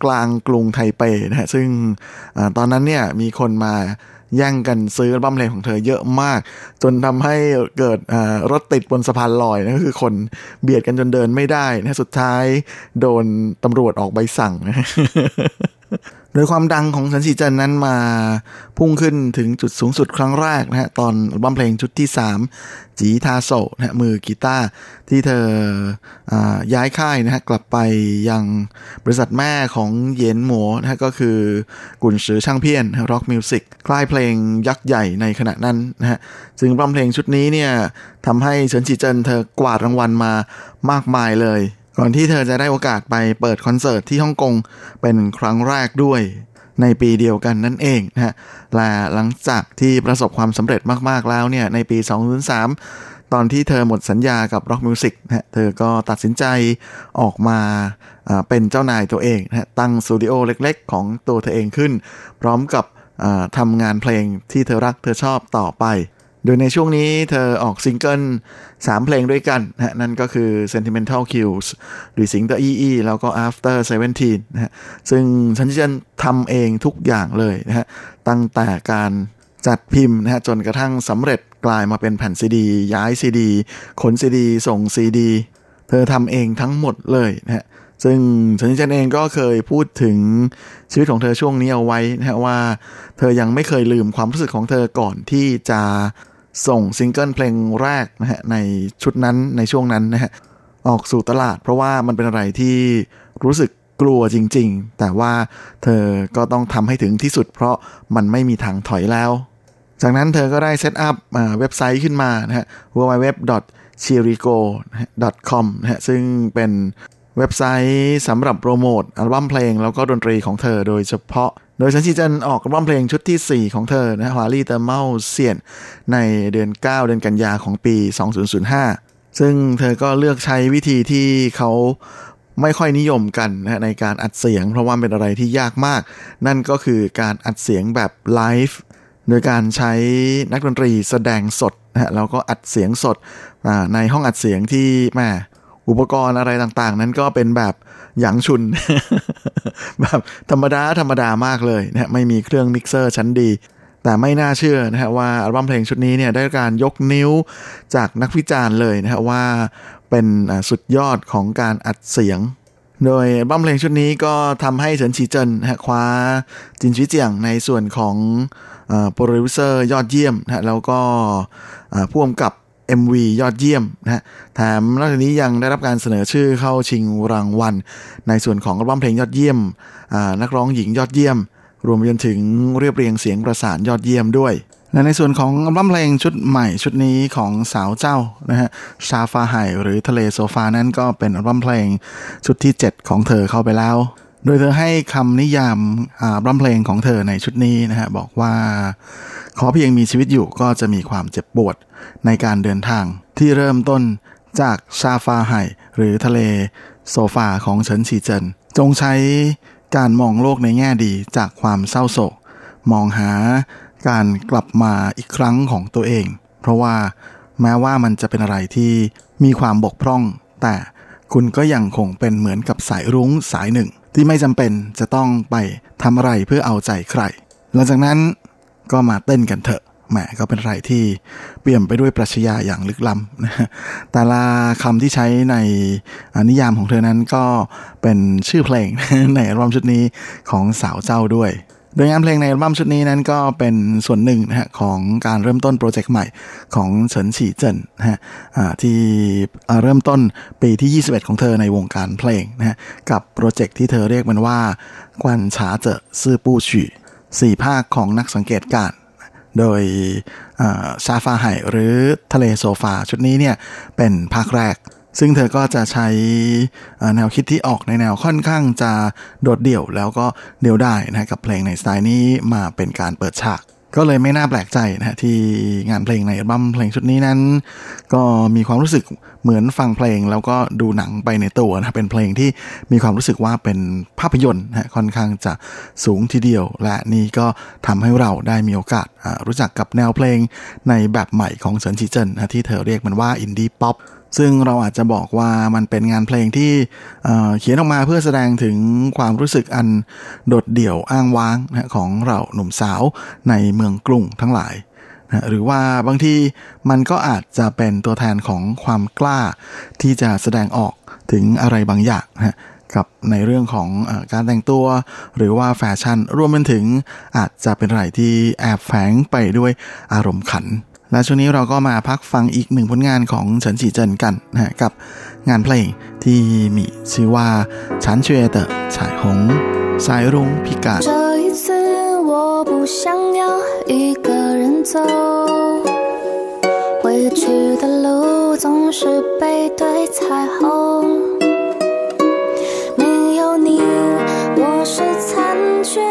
กลางกรุงไทเปนะฮะซึ่งอตอนนั้นเนี่ยมีคนมาแย่งกันซื้ออัลบั้มเพลงของเธอเยอะมาก จนทำให้เกิดรถติดบนสะพานลอยนะก็คือคนเบียดกันจนเดินไม่ได้นะสุดท้ายโดนตำรวจออกใบสั่ง โดยความดังของเฉินฉีเจินนั้นมาพุ่งขึ้นถึงจุดสูงสุดครั้งแรกนะฮะตอนอัลบั้มเพลงชุดที่ 3 吉他手นะฮะมือกีตาร์ที่เธออาย้ายค่ายนะฮะกลับไปยังบริษัทแม่ของเยนหมัวนะฮะก็คือ滾石唱片 Rock Music ค่ายเพลงยักษ์ใหญ่ในขณะนั้นนะฮะซึ่งอัลบั้มเพลงชุดนี้เนี่ยทำให้เฉินฉีเจินเธอกวาดรางวัลมามากมายเลย ก่อนที่เธอจะได้โอกาสไปเปิดคอนเสิร์ตที่ฮ่องกงเป็นครั้งแรกด้วยในปีเดียวกันนั่นเองนะฮะและหลังจากที่ประสบความสำเร็จมาก ๆ แล้วเนี่ย ในปี 2003 ตอนที่เธอหมดสัญญากับ Rock Music นะฮะเธอก็ตัดสินใจออกมาเป็นเจ้านายตัวเองนะฮะตั้งสตูดิโอเล็ก ๆ ของตัวเธอเองขึ้น พร้อมกับทำงานเพลงที่เธอรักเธอชอบต่อไป โดยในช่วงนี้เธอออกซิงเกิล3เพลงด้วยกันนะนั่นก็คือ Sentimental Kills หรือสิง the อีอีแล้วก็ After 17นะฮะซึ่งฉันจะทำเองทุกอย่างเลยนะฮะตั้งแต่การจัดพิมพ์นะฮะจนกระทั่งสำเร็จกลายมาเป็นแผ่นซีดี ย้ายซีดี ขนซีดี ส่งซีดี เธอทำเองทั้งหมดเลยนะฮะซึ่งฉันจันเองก็เคยพูดถึงชีวิตของเธอช่วงนี้เอาไว้นะฮะว่า เธอยังไม่เคยลืมความรู้สึกของเธอก่อนที่จะ ส่งซิงเกิลเพลงแรกนะฮะในชุดนั้นในช่วงนั้นนะฮะออกสู่ตลาด เพราะว่ามันเป็นอะไรที่รู้สึกกลัวจริง ๆ แต่ว่าเธอก็ต้องทำให้ถึงที่สุด เพราะมันไม่มีทางถอยแล้ว จากนั้นเธอก็ได้ set up เว็บไซต์ขึ้นมานะฮะ www.cheerego.com นะฮะซึ่งเป็น เว็บไซต์สำหรับโปรโมทอัลบั้มเพลงแล้วก็ดนตรีของเธอโดยเฉพาะ โดยเฉินฉีเจินออกอัลบั้มเพลงชุดที่ 4 ของเธอนะ 華麗的冒險ในเดือน 9 เดือนกันยาของปี 2005 ซึ่งเธอก็เลือกใช้วิธีที่เขาไม่ค่อยนิยมกันนะในการอัดเสียง เพราะว่าเป็นอะไรที่ยากมาก นั่นก็คือการอัดเสียงแบบไลฟ์โดยการใช้นักดนตรีแสดงสดนะฮะแล้วก็อัดเสียงสดในห้องอัดเสียงที่แม่ อุปกรณ์อะไรต่างๆ นั้นก็เป็นแบบ陽春 แบบธรรมดา ธรรมดามากเลยนะฮะไม่มีเครื่องมิกเซอร์ชั้นดี แต่ไม่น่าเชื่อนะฮะว่าอัลบั้มเพลงชุดนี้เนี่ยได้การยกนิ้วจากนักวิจารณ์เลยนะฮะว่าเป็นอ่าสุดยอดของการอัดเสียง โดยอัลบั้มเพลงชุดนี้ก็ทำให้เฉินฉีเจินนะฮะคว้า金曲獎ในส่วนของโปรดิวเซอร์ยอดเยี่ยมนะฮะแล้วก็อ่าผู้กำกับ MV ยอดเยี่ยมนะฮะแถมนอกจากนี้ยังได้รับการเสนอชื่อเข้าชิงรางวัล ในส่วนของอัลบั้มเพลงยอดเยี่ยมอ่านักร้องหญิงยอดเยี่ยม รวมไปจนถึงเรียบเรียงเสียงประสานยอดเยี่ยมด้วยและในส่วนของอัลบั้มเพลงชุดใหม่ชุดนี้ของสาวเจ้านะฮะชาฟาไห่หรือทะเลโซฟานั้นก็เป็นอัลบั้มเพลงชุดที่ 7 ของเธอเข้าไปแล้ว โดยเธอให้คำนิยามอ่าอัลบั้มเพลงของเธอในชุดนี้นะฮะบอกว่า ขอเพียงมีชีวิตอยู่ก็จะมีความเจ็บปวดในการเดินทางที่เริ่มต้นจากชาฟาไห่หรือทะเลโซฟาของเฉินฉีเจิน จงใช้การมองโลกในแง่ดีจากความเศร้าโศก มองหาการกลับมาอีกครั้งของตัวเอง เพราะว่าแม้ว่ามันจะเป็นอะไรที่มีความบกพร่อง แต่คุณก็ยังคงเป็นเหมือนกับสายรุ้งสายหนึ่ง ที่ไม่จำเป็นจะต้องไปทำอะไรเพื่อเอาใจใคร หลังจากนั้นก็มาเต้นกันเถอะแหมก็เป็นอะไรที่เปี่ยมไปด้วยปรัชญาอย่างลึกล้ำนะแต่ละคำที่ใช้ในนิยามของเธอนั้นก็เป็นชื่อเพลงในอัลบั้มชุดนี้ของสาวเจ้าด้วย โดยงานเพลงในอัลบั้มชุดนี้นั้นก็เป็นส่วนหนึ่งนะฮะของการเริ่มต้นโปรเจกต์ใหม่ของเฉินฉีเจินนะฮะที่เริ่มต้นปีที่ 21 ของเธอในวงการเพลงนะฮะกับโปรเจกต์ที่เธอเรียกมันว่ากวนฉาเจอซื่อปู้ฉี่สี่ภาคของนักสังเกตการโดยอ่าชาฟาไห่หรือทะเลโซฟาชุดนี้เนี่ยเป็นภาคแรก ซึ่งเธอก็จะใช้แนวคิดที่ออกในแนวค่อนข้างจะโดดเดี่ยวแล้วก็เดียวได้นะกับเพลงในสไตล์นี้มาเป็นการเปิดฉาก ก็เลยไม่น่าแปลกใจนะฮะที่งานเพลงในอัลบั้มเพลงชุดนี้นั้น ก็มีความรู้สึกเหมือนฟังเพลงแล้วก็ดูหนังไปในตัวนะเป็นเพลงที่มีความรู้สึกว่าเป็นภาพยนตร์นะฮะค่อนข้างจะสูงทีเดียว และนี่ก็ทำให้เราได้มีโอกาสรู้จักกับแนวเพลงในแบบใหม่ของเฉินฉีเจินนะที่เธอเรียกมันว่า indie pop ซึ่งเราอาจจะบอกว่ามันเป็นงานเพลงที่เขียนออกมาเพื่อแสดงถึงความรู้สึกอันโดดเดี่ยวอ้างว้างนะของเราหนุ่มสาวในเมืองกรุงทั้งหลายนะหรือว่าบางทีมันก็อาจจะเป็นตัวแทนของความกล้าที่จะแสดงออกถึงอะไรบางอย่างนะกับในเรื่องของอการแต่งตัว หรือว่าแฟชั่นรวมไปถึงอาจจะเป็นอะไรที่แอบแฝงไปด้วยอารมณ์ขัน และช่วงนี้เราก็มาพักฟังอีกหนึ่งผลงานของเฉินฉีเจินกันนะฮะกับงานเพลงที่มีชื่อว่าฉันเชยเตอฉายหงสายรุ้งพิกา 这一次我不想要一个人走，回去的路总是背对彩虹。没有你，我是残缺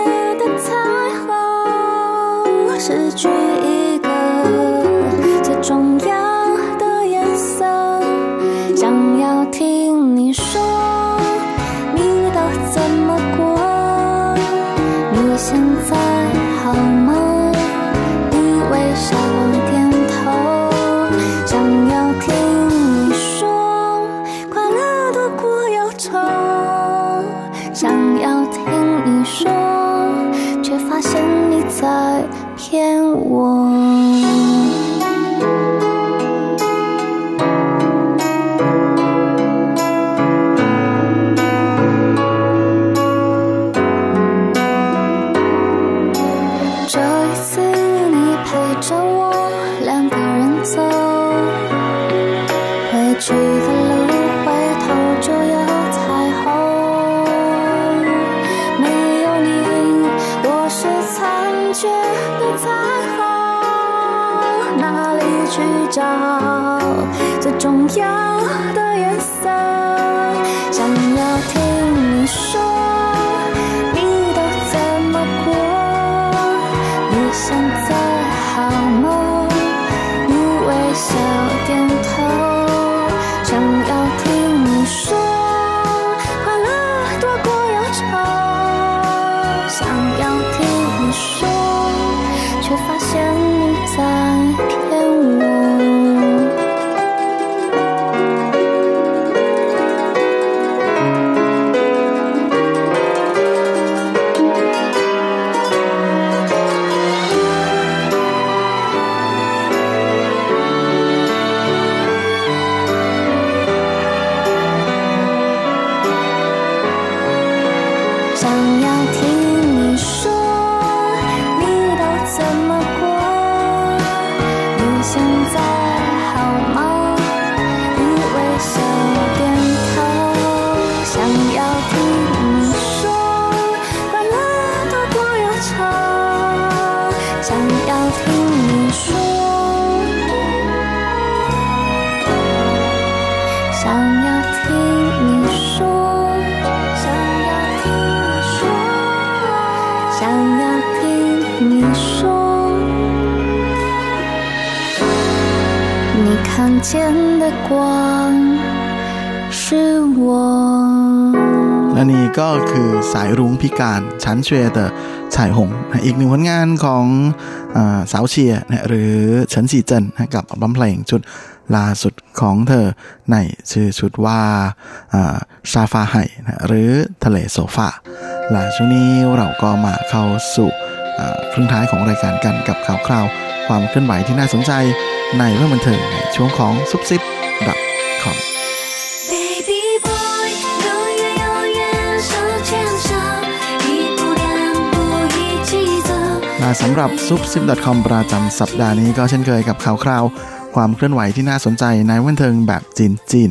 ันเชียร์เดอฉายหงนะอีกหนึ่งผลงานของอสาวเชียนะหรือเฉินซีเจินนะกับอัลบั้มเพลงชุดล่าสุดของเธอในชื่อชุดว่าซาฟาไห่นะหรือทะเลโซฟาและช่วงนี้เราก็มาเข้าสู่ครึ่งท้ายของรายการกันกับข่าวคราว ความเคลื่อนไหวที่น่าสนใจในเรื่องบันเทิงในช่วงของซุปซิป .com Baby สำหรับซุปซิป .com ประจำสัปดาห์นี้ก็เช่นเคยกับข่าวคราว ความเคลื่อนไหวที่น่าสนใจในวันเทิงแบบจีนจีน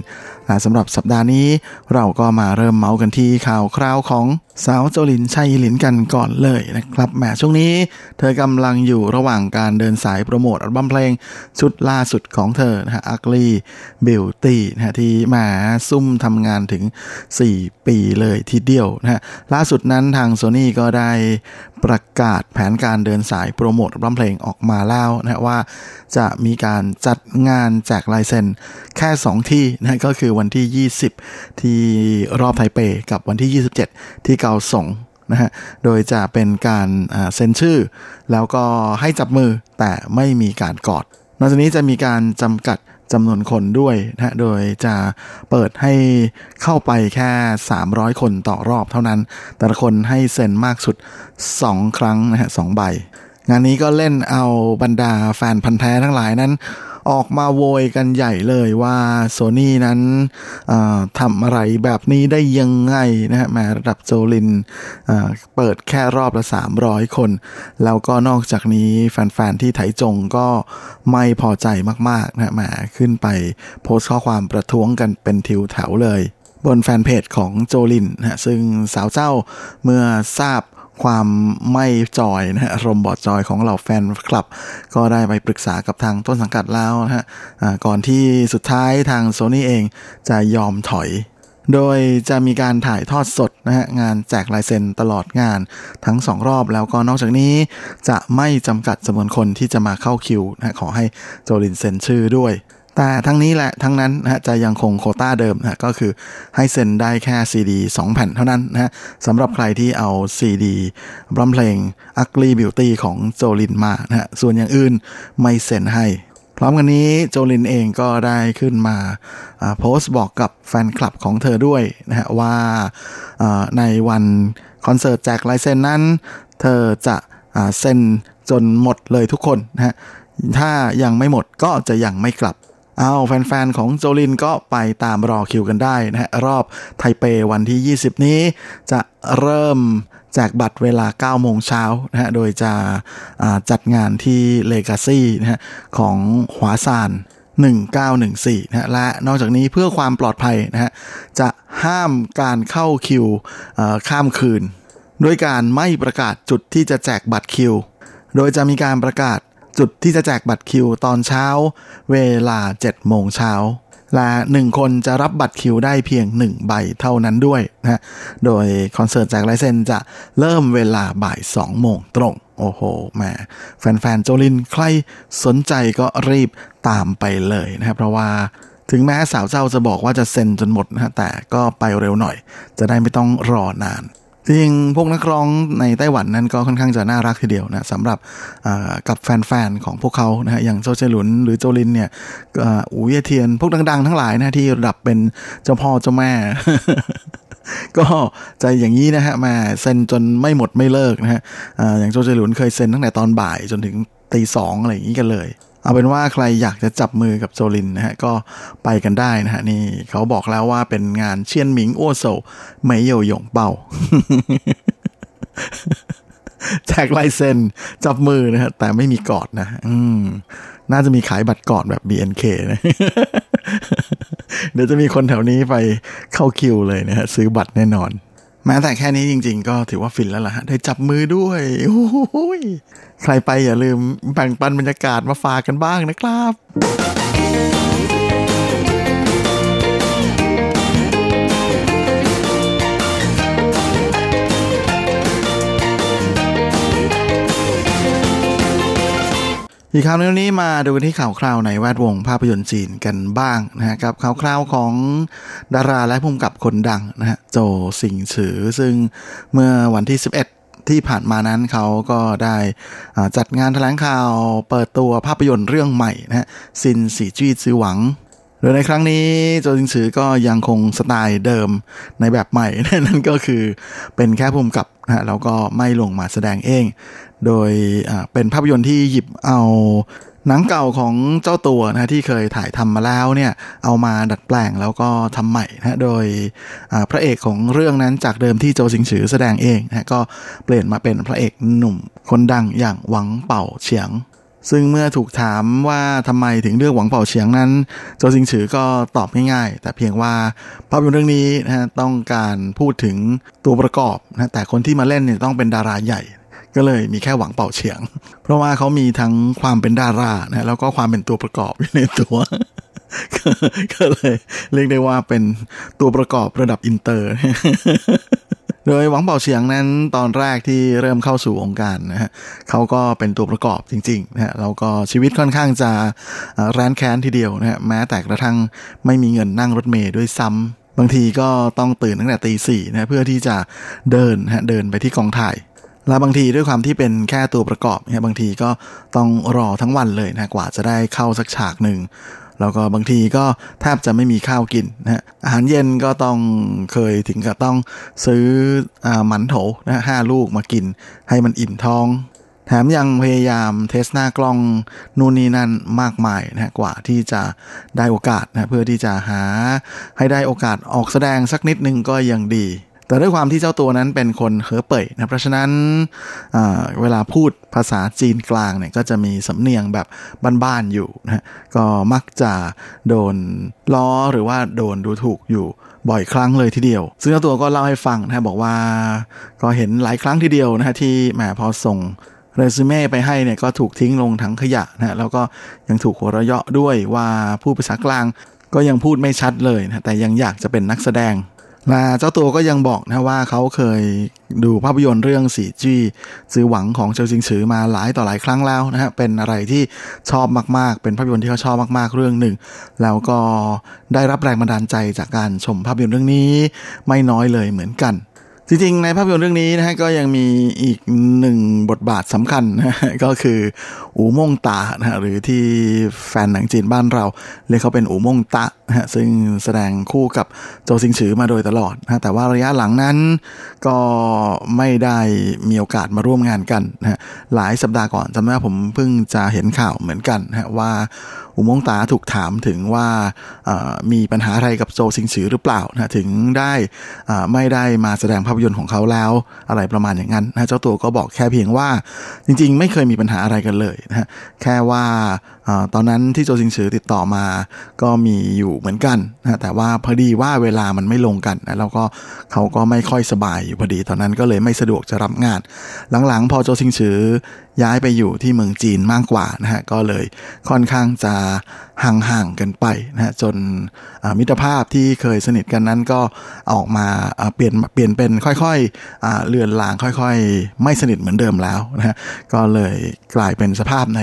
และสำหรับสัปดาห์นี้ เราก็มาเริ่มเมาส์กันที่ข่าวคราวของสาวโจลินชัยหลินกันก่อนเลยนะครับแหมช่วงนี้ เธอกำลังอยู่ระหว่างการเดินสายโปรโมทอัลบั้มเพลงชุดล่าสุดของเธอนะฮะ Ugly Beauty นะฮะที่มาซุ่มทำงานถึง 4 ปีเลยทีเดียวนะฮะล่าสุดนั้นทาง Sony ก็ได้ประกาศแผนการเดินสายโปรโมทอัลบั้มเพลงออกมาแล้วนะฮะว่าจะมีการจัดงานแจกลายเซ็นแค่ 2 ที่นะก็คือวันที่ 20 ที่รอบไทเปกับวันที่ 27 ที่เกาสงนะฮะ โดยจะเป็นการเซ็นชื่อ แล้วก็ให้จับมือแต่ไม่มีการกอด นอกจากนี้จะมีการจำกัดจำนวนคนด้วยนะฮะ โดยจะเปิดให้เข้าไปแค่ 300 คนต่อรอบเท่านั้น แต่ละคนให้เซ็นมากสุด 2 ครั้งนะฮะสองใบ งานนี้ก็เล่นเอาบรรดาแฟนพันธ์แท้ทั้งหลายนั้น ออกมาโวยกันใหญ่เลยว่าโซนี่นั้นทำอะไรแบบนี้ได้ยังไงนะฮะแมาระดับโจลินเปิดแค่รอบละ 300 คน แล้วก็นอกจากนี้แฟนๆที่ไถจงก็ไม่พอใจมากๆนะฮะแหมาขึ้นไปโพสต์ข้อความประท้วงกันเป็นทิวแถวเลย บนแฟนเพจของโจลินนะซึ่งสาวเจ้าเมื่อทราบ ความไม่จอยนะฮะอารมณ์บอดจอยของเหล่าแฟนคลับ ก็ได้ไปปรึกษากับทางต้นสังกัดแล้วนะฮะอ่าก่อนที่สุดท้ายทางโซนี่เองจะยอมถอยโดยจะมีการถ่ายทอดสดนะฮะงานแจกลายเซ็นตลอดงานทั้งสองรอบแล้วก็นอกจากนี้จะไม่จำกัดจำนวนคนที่จะมาเข้าคิวนะฮะขอให้โจลินเซ็นชื่อด้วย แต่ทั้งนี้แหละทั้งนั้นนะฮะจะยังคงโคต้าเดิมนะก็คือให้เซ็นได้แค่ซีดี2แผ่นเท่านั้นนะฮะสำหรับใครที่เอาซีดีบรัมเพลง Ugly Beauty ของโจลินมานะฮะส่วนอย่างอื่นไม่เซ็นให้พร้อมกันนี้โจลินเองก็ได้ขึ้นมาโพสต์บอกกับแฟนคลับของเธอด้วยนะฮะว่าในวันคอนเสิร์ตแจกลายเซ็นนั้น เธอจะเซ็นจนหมดเลยทุกคนนะฮะถ้ายังไม่หมดก็จะยังไม่กลับ เอาแฟนๆ ของโจลินก็ไปตามรอคิวกันได้นะฮะรอบไทเปวันที่ 20 นี้จะเริ่มแจกบัตรเวลา 9 โมงเช้านะฮะโดยจะจัดงานที่เลกาซี่นะฮะของหวาซาน1914นะฮะและนอกจากนี้เพื่อความปลอดภัยนะฮะจะห้ามการเข้าคิวข้ามคืน ด้วยการไม่ประกาศจุดที่จะแจกบัตรคิว โดยจะมีการประกาศ จุดที่จะแจกบัตรคิวตอนเช้า เวลา 7 โมงเช้า และหนึ่งคนจะรับบัตรคิวได้เพียง 1 ใบเท่านั้นด้วยนะฮะโดยคอนเสิร์ตแจกลายเซ็นจะเริ่มเวลาบ่าย 2 โมงตรง โอ้โหแหมแฟนๆโจลินใครสนใจก็รีบตามไปเลยนะครับ เพราะว่าถึงแม้สาวเจ้าจะบอกว่าจะเซ็นจนหมดนะแต่ก็ไปเร็วหน่อย จะได้ไม่ต้องรอนาน จริงพวกนักร้องในไต้หวันนั้นก็ค่อนข้างจะน่ารักทีเดียวนะสำหรับกับแฟนๆของพวกเขานะฮะอย่างโจเจหลุนหรือโจลินเนี่ยอูเยเทียนพวกดัง ๆ ทั้งหลายนะที่ระดับเป็นเจ้าพ่อเจ้าแม่ก็ใจอย่างนี้นะฮะมาเซ็นจนไม่หมดไม่เลิกนะฮะอ่าอย่างโจเจหลุนเคยเซ็นตั้งแต่ตอนบ่ายจนถึงตีสองอะไรอย่างนี้กันเลย เอาเป็นว่าใครอยากจะจับมือกับโจลินนะฮะก็ไปกันได้นะฮะนี่เขาบอกแล้วว่าเป็นงานเชียนหมิงอ้วโซไม่เย่หยงเป่าแจกลายเซ็นจับมือนะฮะแต่ไม่มีกอดนะ อืม น่าจะมีขายบัตรกอดแบบ BNK นะเดี๋ยวจะมีคนแถวนี้ไปเข้าคิวเลยนะฮะซื้อบัตรแน่นอน แม้แต่แค่นี้จริง ๆ ก็ถือว่าฟินแล้วล่ะฮะ ได้จับมือด้วยโอ้ยใครไปอย่าลืมแบ่งปันบรรยากาศมาฝากกันบ้างนะครับ อีกข่าวในวันนี้มาดูกันที่ข่าวคราวในแวดวงภาพยนตร์จีนกันบ้างนะฮะกับข่าวคราวของดาราและผู้กำกับคนดังนะฮะโจสิงฉือ ซึ่งเมื่อวันที่ 11 ที่ผ่านมานั้นเขาก็ได้จัดงานแถลงข่าวเปิดตัวภาพยนตร์เรื่องใหม่นะฮะซินสีจี้ซือหวังโดยในครั้งนี้โจซิงซือก็ยังคงสไตล์เดิมในแบบใหม่นั่นก็คือเป็นแค่ภูมิกับนะฮะแล้วก็ไม่ลงมาแสดงเอง โดยเป็นภาพยนตร์ที่หยิบเอาหนังเก่าของเจ้าตัวนะที่เคยถ่ายทำมาแล้วเนี่ยเอามาดัดแปลงแล้วก็ทำใหม่นะโดยพระเอกของเรื่องนั้นจากเดิมที่โจซิงฉือแสดงเองนะก็เปลี่ยนมาเป็นพระเอกหนุ่มคนดังอย่างหวังเป่าเฉียง ซึ่งเมื่อถูกถามว่าทำไมถึงเลือกหวังเป่าเฉียงนั้น โจซิงฉือก็ตอบง่ายๆ แต่เพียงว่าภาพยนตร์เรื่องนี้นะต้องการพูดถึงตัวประกอบนะแต่คนที่มาเล่นเนี่ยต้องเป็นดาราใหญ่ ก็เลยมีแค่หวังเป่าเฉียง เพราะว่าเขามีทั้งความเป็นดารานะแล้วก็ความเป็นตัวประกอบอยู่ในตัวก็เลยเรียกได้ว่าเป็นตัวประกอบระดับอินเตอร์ โดยหวังเป่าเฉียงนั้นตอนแรกที่เริ่มเข้าสู่องค์การนะฮะเขาก็เป็นตัวประกอบจริงๆนะฮะแล้วก็ชีวิตค่อนข้างจะแร้นแค้นทีเดียวนะฮะแม้แต่กระทั่งไม่มีเงินนั่งรถเมล์ด้วยซ้ำบางทีก็ต้องตื่นตั้งแต่ตีสี่นะฮะเพื่อที่จะเดินฮะเดินไปที่กองถ่าย และบางทีด้วยความที่เป็นแค่ตัวประกอบเนี่ยบางทีก็ต้องรอทั้งวันเลยนะกว่าจะได้เข้าสักฉากหนึ่งแล้วก็บางทีก็แทบจะไม่มีข้าวกินนะฮะอาหารเย็นก็ต้องเคยถึงกับต้องซื้ออหมันโถนะฮะห้าลูกมากิน ให้มันอิ่มท้อง แถมยังพยายามเทสหน้ากล้องนู่นนี่นั่นมากมายนะฮะกว่าที่จะได้โอกาสนะเพื่อที่จะหาให้ได้โอกาสออกแสดงสักนิดนึงก็ยังดี แต่ด้วยความที่เจ้าตัวนั้นเป็นคนเหอเป่ยนะเพราะฉะนั้นเวลาพูดภาษาจีนกลางเนี่ยก็จะมีสำเนียงแบบบ้านๆอยู่นะก็มักจะโดนล้อหรือว่าโดนดูถูกอยู่บ่อยครั้งเลยทีเดียว ซึ่งเจ้าตัวก็เล่าให้ฟังนะบอกว่าก็เห็นหลายครั้งทีเดียวนะฮะที่แหมพอส่งเรซูเม่ไปให้เนี่ยก็ถูกทิ้งลงถังขยะนะฮะแล้วก็ยังถูกหัวเราะเยาะด้วยว่าพูดภาษากลางก็ยังพูดไม่ชัดเลยนะแต่ยังอยากจะเป็นนักแสดง และเจ้าตัวก็ยังบอกนะว่าเขาเคยดูภาพยนตร์เรื่องสีจี้ซื้อหวังของเจ้าจิงฉือมาหลายต่อหลายครั้งแล้วนะฮะเป็นอะไรที่ชอบมากๆ เป็นภาพยนตร์ที่เขาชอบมากๆเรื่องหนึ่ง แล้วก็ได้รับแรงบันดาลใจจากการชมภาพยนตร์เรื่องนี้ไม่น้อยเลยเหมือนกัน จริงๆ ในภาพยนตร์เรื่องนี้นะฮะก็ยังมีอีกหนึ่งบทบาทสำคัญนะฮะก็คืออูม่งตานะฮะหรือที่แฟนหนังจีนบ้านเรา เรียกเขาเป็นอูม่งตะนะฮะซึ่งแสดงคู่กับโจซิงฉือมาโดยตลอดนะฮะแต่ว่าระยะหลังนั้นก็ไม่ได้มีโอกาสมาร่วมงานกันนะฮะหลายสัปดาห์ก่อนจำได้ว่าผมเพิ่งจะเห็นข่าวเหมือนกันนะฮะว่าอูม่งตาถูกถามถึงว่ามีปัญหาอะไรกับโจซิงฉือหรือเปล่านะฮะถึงได้อ่าไม่ได้มาแสดงภาพยนตร์ของเขาแล้วอะไรประมาณอย่างนั้นนะเจ้าตัวก็บอกแค่เพียงว่าจริงๆ ไม่เคยมีปัญหาอะไรกันเลยนะแค่ว่า ตอนนั้นที่โจซิงฉือติดต่อมาก็มีอยู่เหมือนกันนะแต่ว่าพอดีว่าเวลามันไม่ลงกันนะแล้วก็เขาก็ไม่ค่อยสบายอยู่พอดี ตอนนั้นก็เลยไม่สะดวกจะรับงาน หลังๆ พอโจซิงฉือย้ายไปอยู่ที่เมืองจีนมากกว่านะฮะก็เลยค่อนข้างจะห่างๆกันไปนะฮะจนมิตรภาพที่เคยสนิทกันนั้นก็ออกมาเปลี่ยนเปลี่ยนเป็นค่อยๆเลือนลางค่อย ๆ ไม่สนิทเหมือนเดิมแล้วนะฮะก็เลยกลายเป็นสภาพใน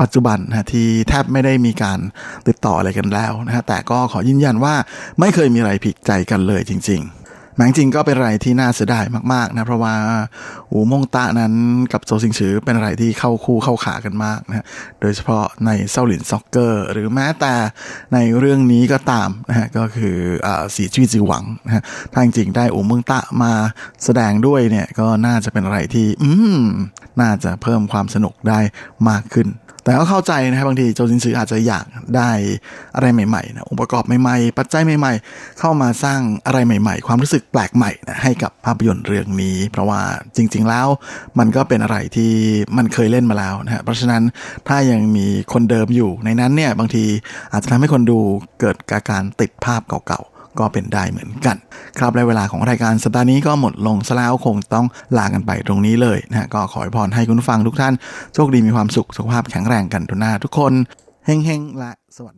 ปัจจุบันนะที่แทบไม่ได้มีการติดต่ออะไรกันแล้วนะฮะแต่ก็ขอยืนยันว่าไม่เคยมีอะไรผิดใจกันเลยจริง ๆแม้จริงก็เป็นอะไรที่น่าเสียดายมากๆนะเพราะว่าอูมงตะนั้นกับโจซิงฉือเป็นอะไรที่เข้าคู่เข้าขากันมากนะโดยเฉพาะในเซาหลินซ็อกเกอร์ หรือแม้แต่ในเรื่องนี้ก็ตามนะฮะก็คืออ่าสีจี้จือหวังนะฮะถ้าจริงๆได้อูมงตะมาแสดงด้วยเนี่ยก็น่าจะเป็นอะไรที่อืมน่าจะเพิ่มความสนุกได้มากขึ้น แต่ก็เข้าใจนะครับบางทีโจซินซืออาจจะอยากได้อะไรใหม่ๆนะองค์ประกอบใหม่ๆ ปัจจัยใหม่ ๆ เข้ามาสร้างอะไรใหม่ ๆ ความรู้สึกแปลกใหม่นะให้กับภาพยนตร์เรื่องนี้ เพราะว่าจริง ๆ แล้วมันก็เป็นอะไรที่มันเคยเล่นมาแล้วนะฮะเพราะฉะนั้นถ้ายังมีคนเดิมอยู่ในนั้นเนี่ยบางทีอาจจะทำให้คนดูเกิดการติดภาพเก่าๆ ก็เป็นได้เหมือนกัน ครับและเวลาของรายการสัปดาห์นี้ก็หมดลงซะแล้วคงต้องลากันไปตรงนี้เลยนะก็ขอให้พรให้คุณฟังทุกท่านโชคดีมีความสุขสุขภาพแข็งแรงกันทุกหน้าทุกคนเฮงๆและสวัสดี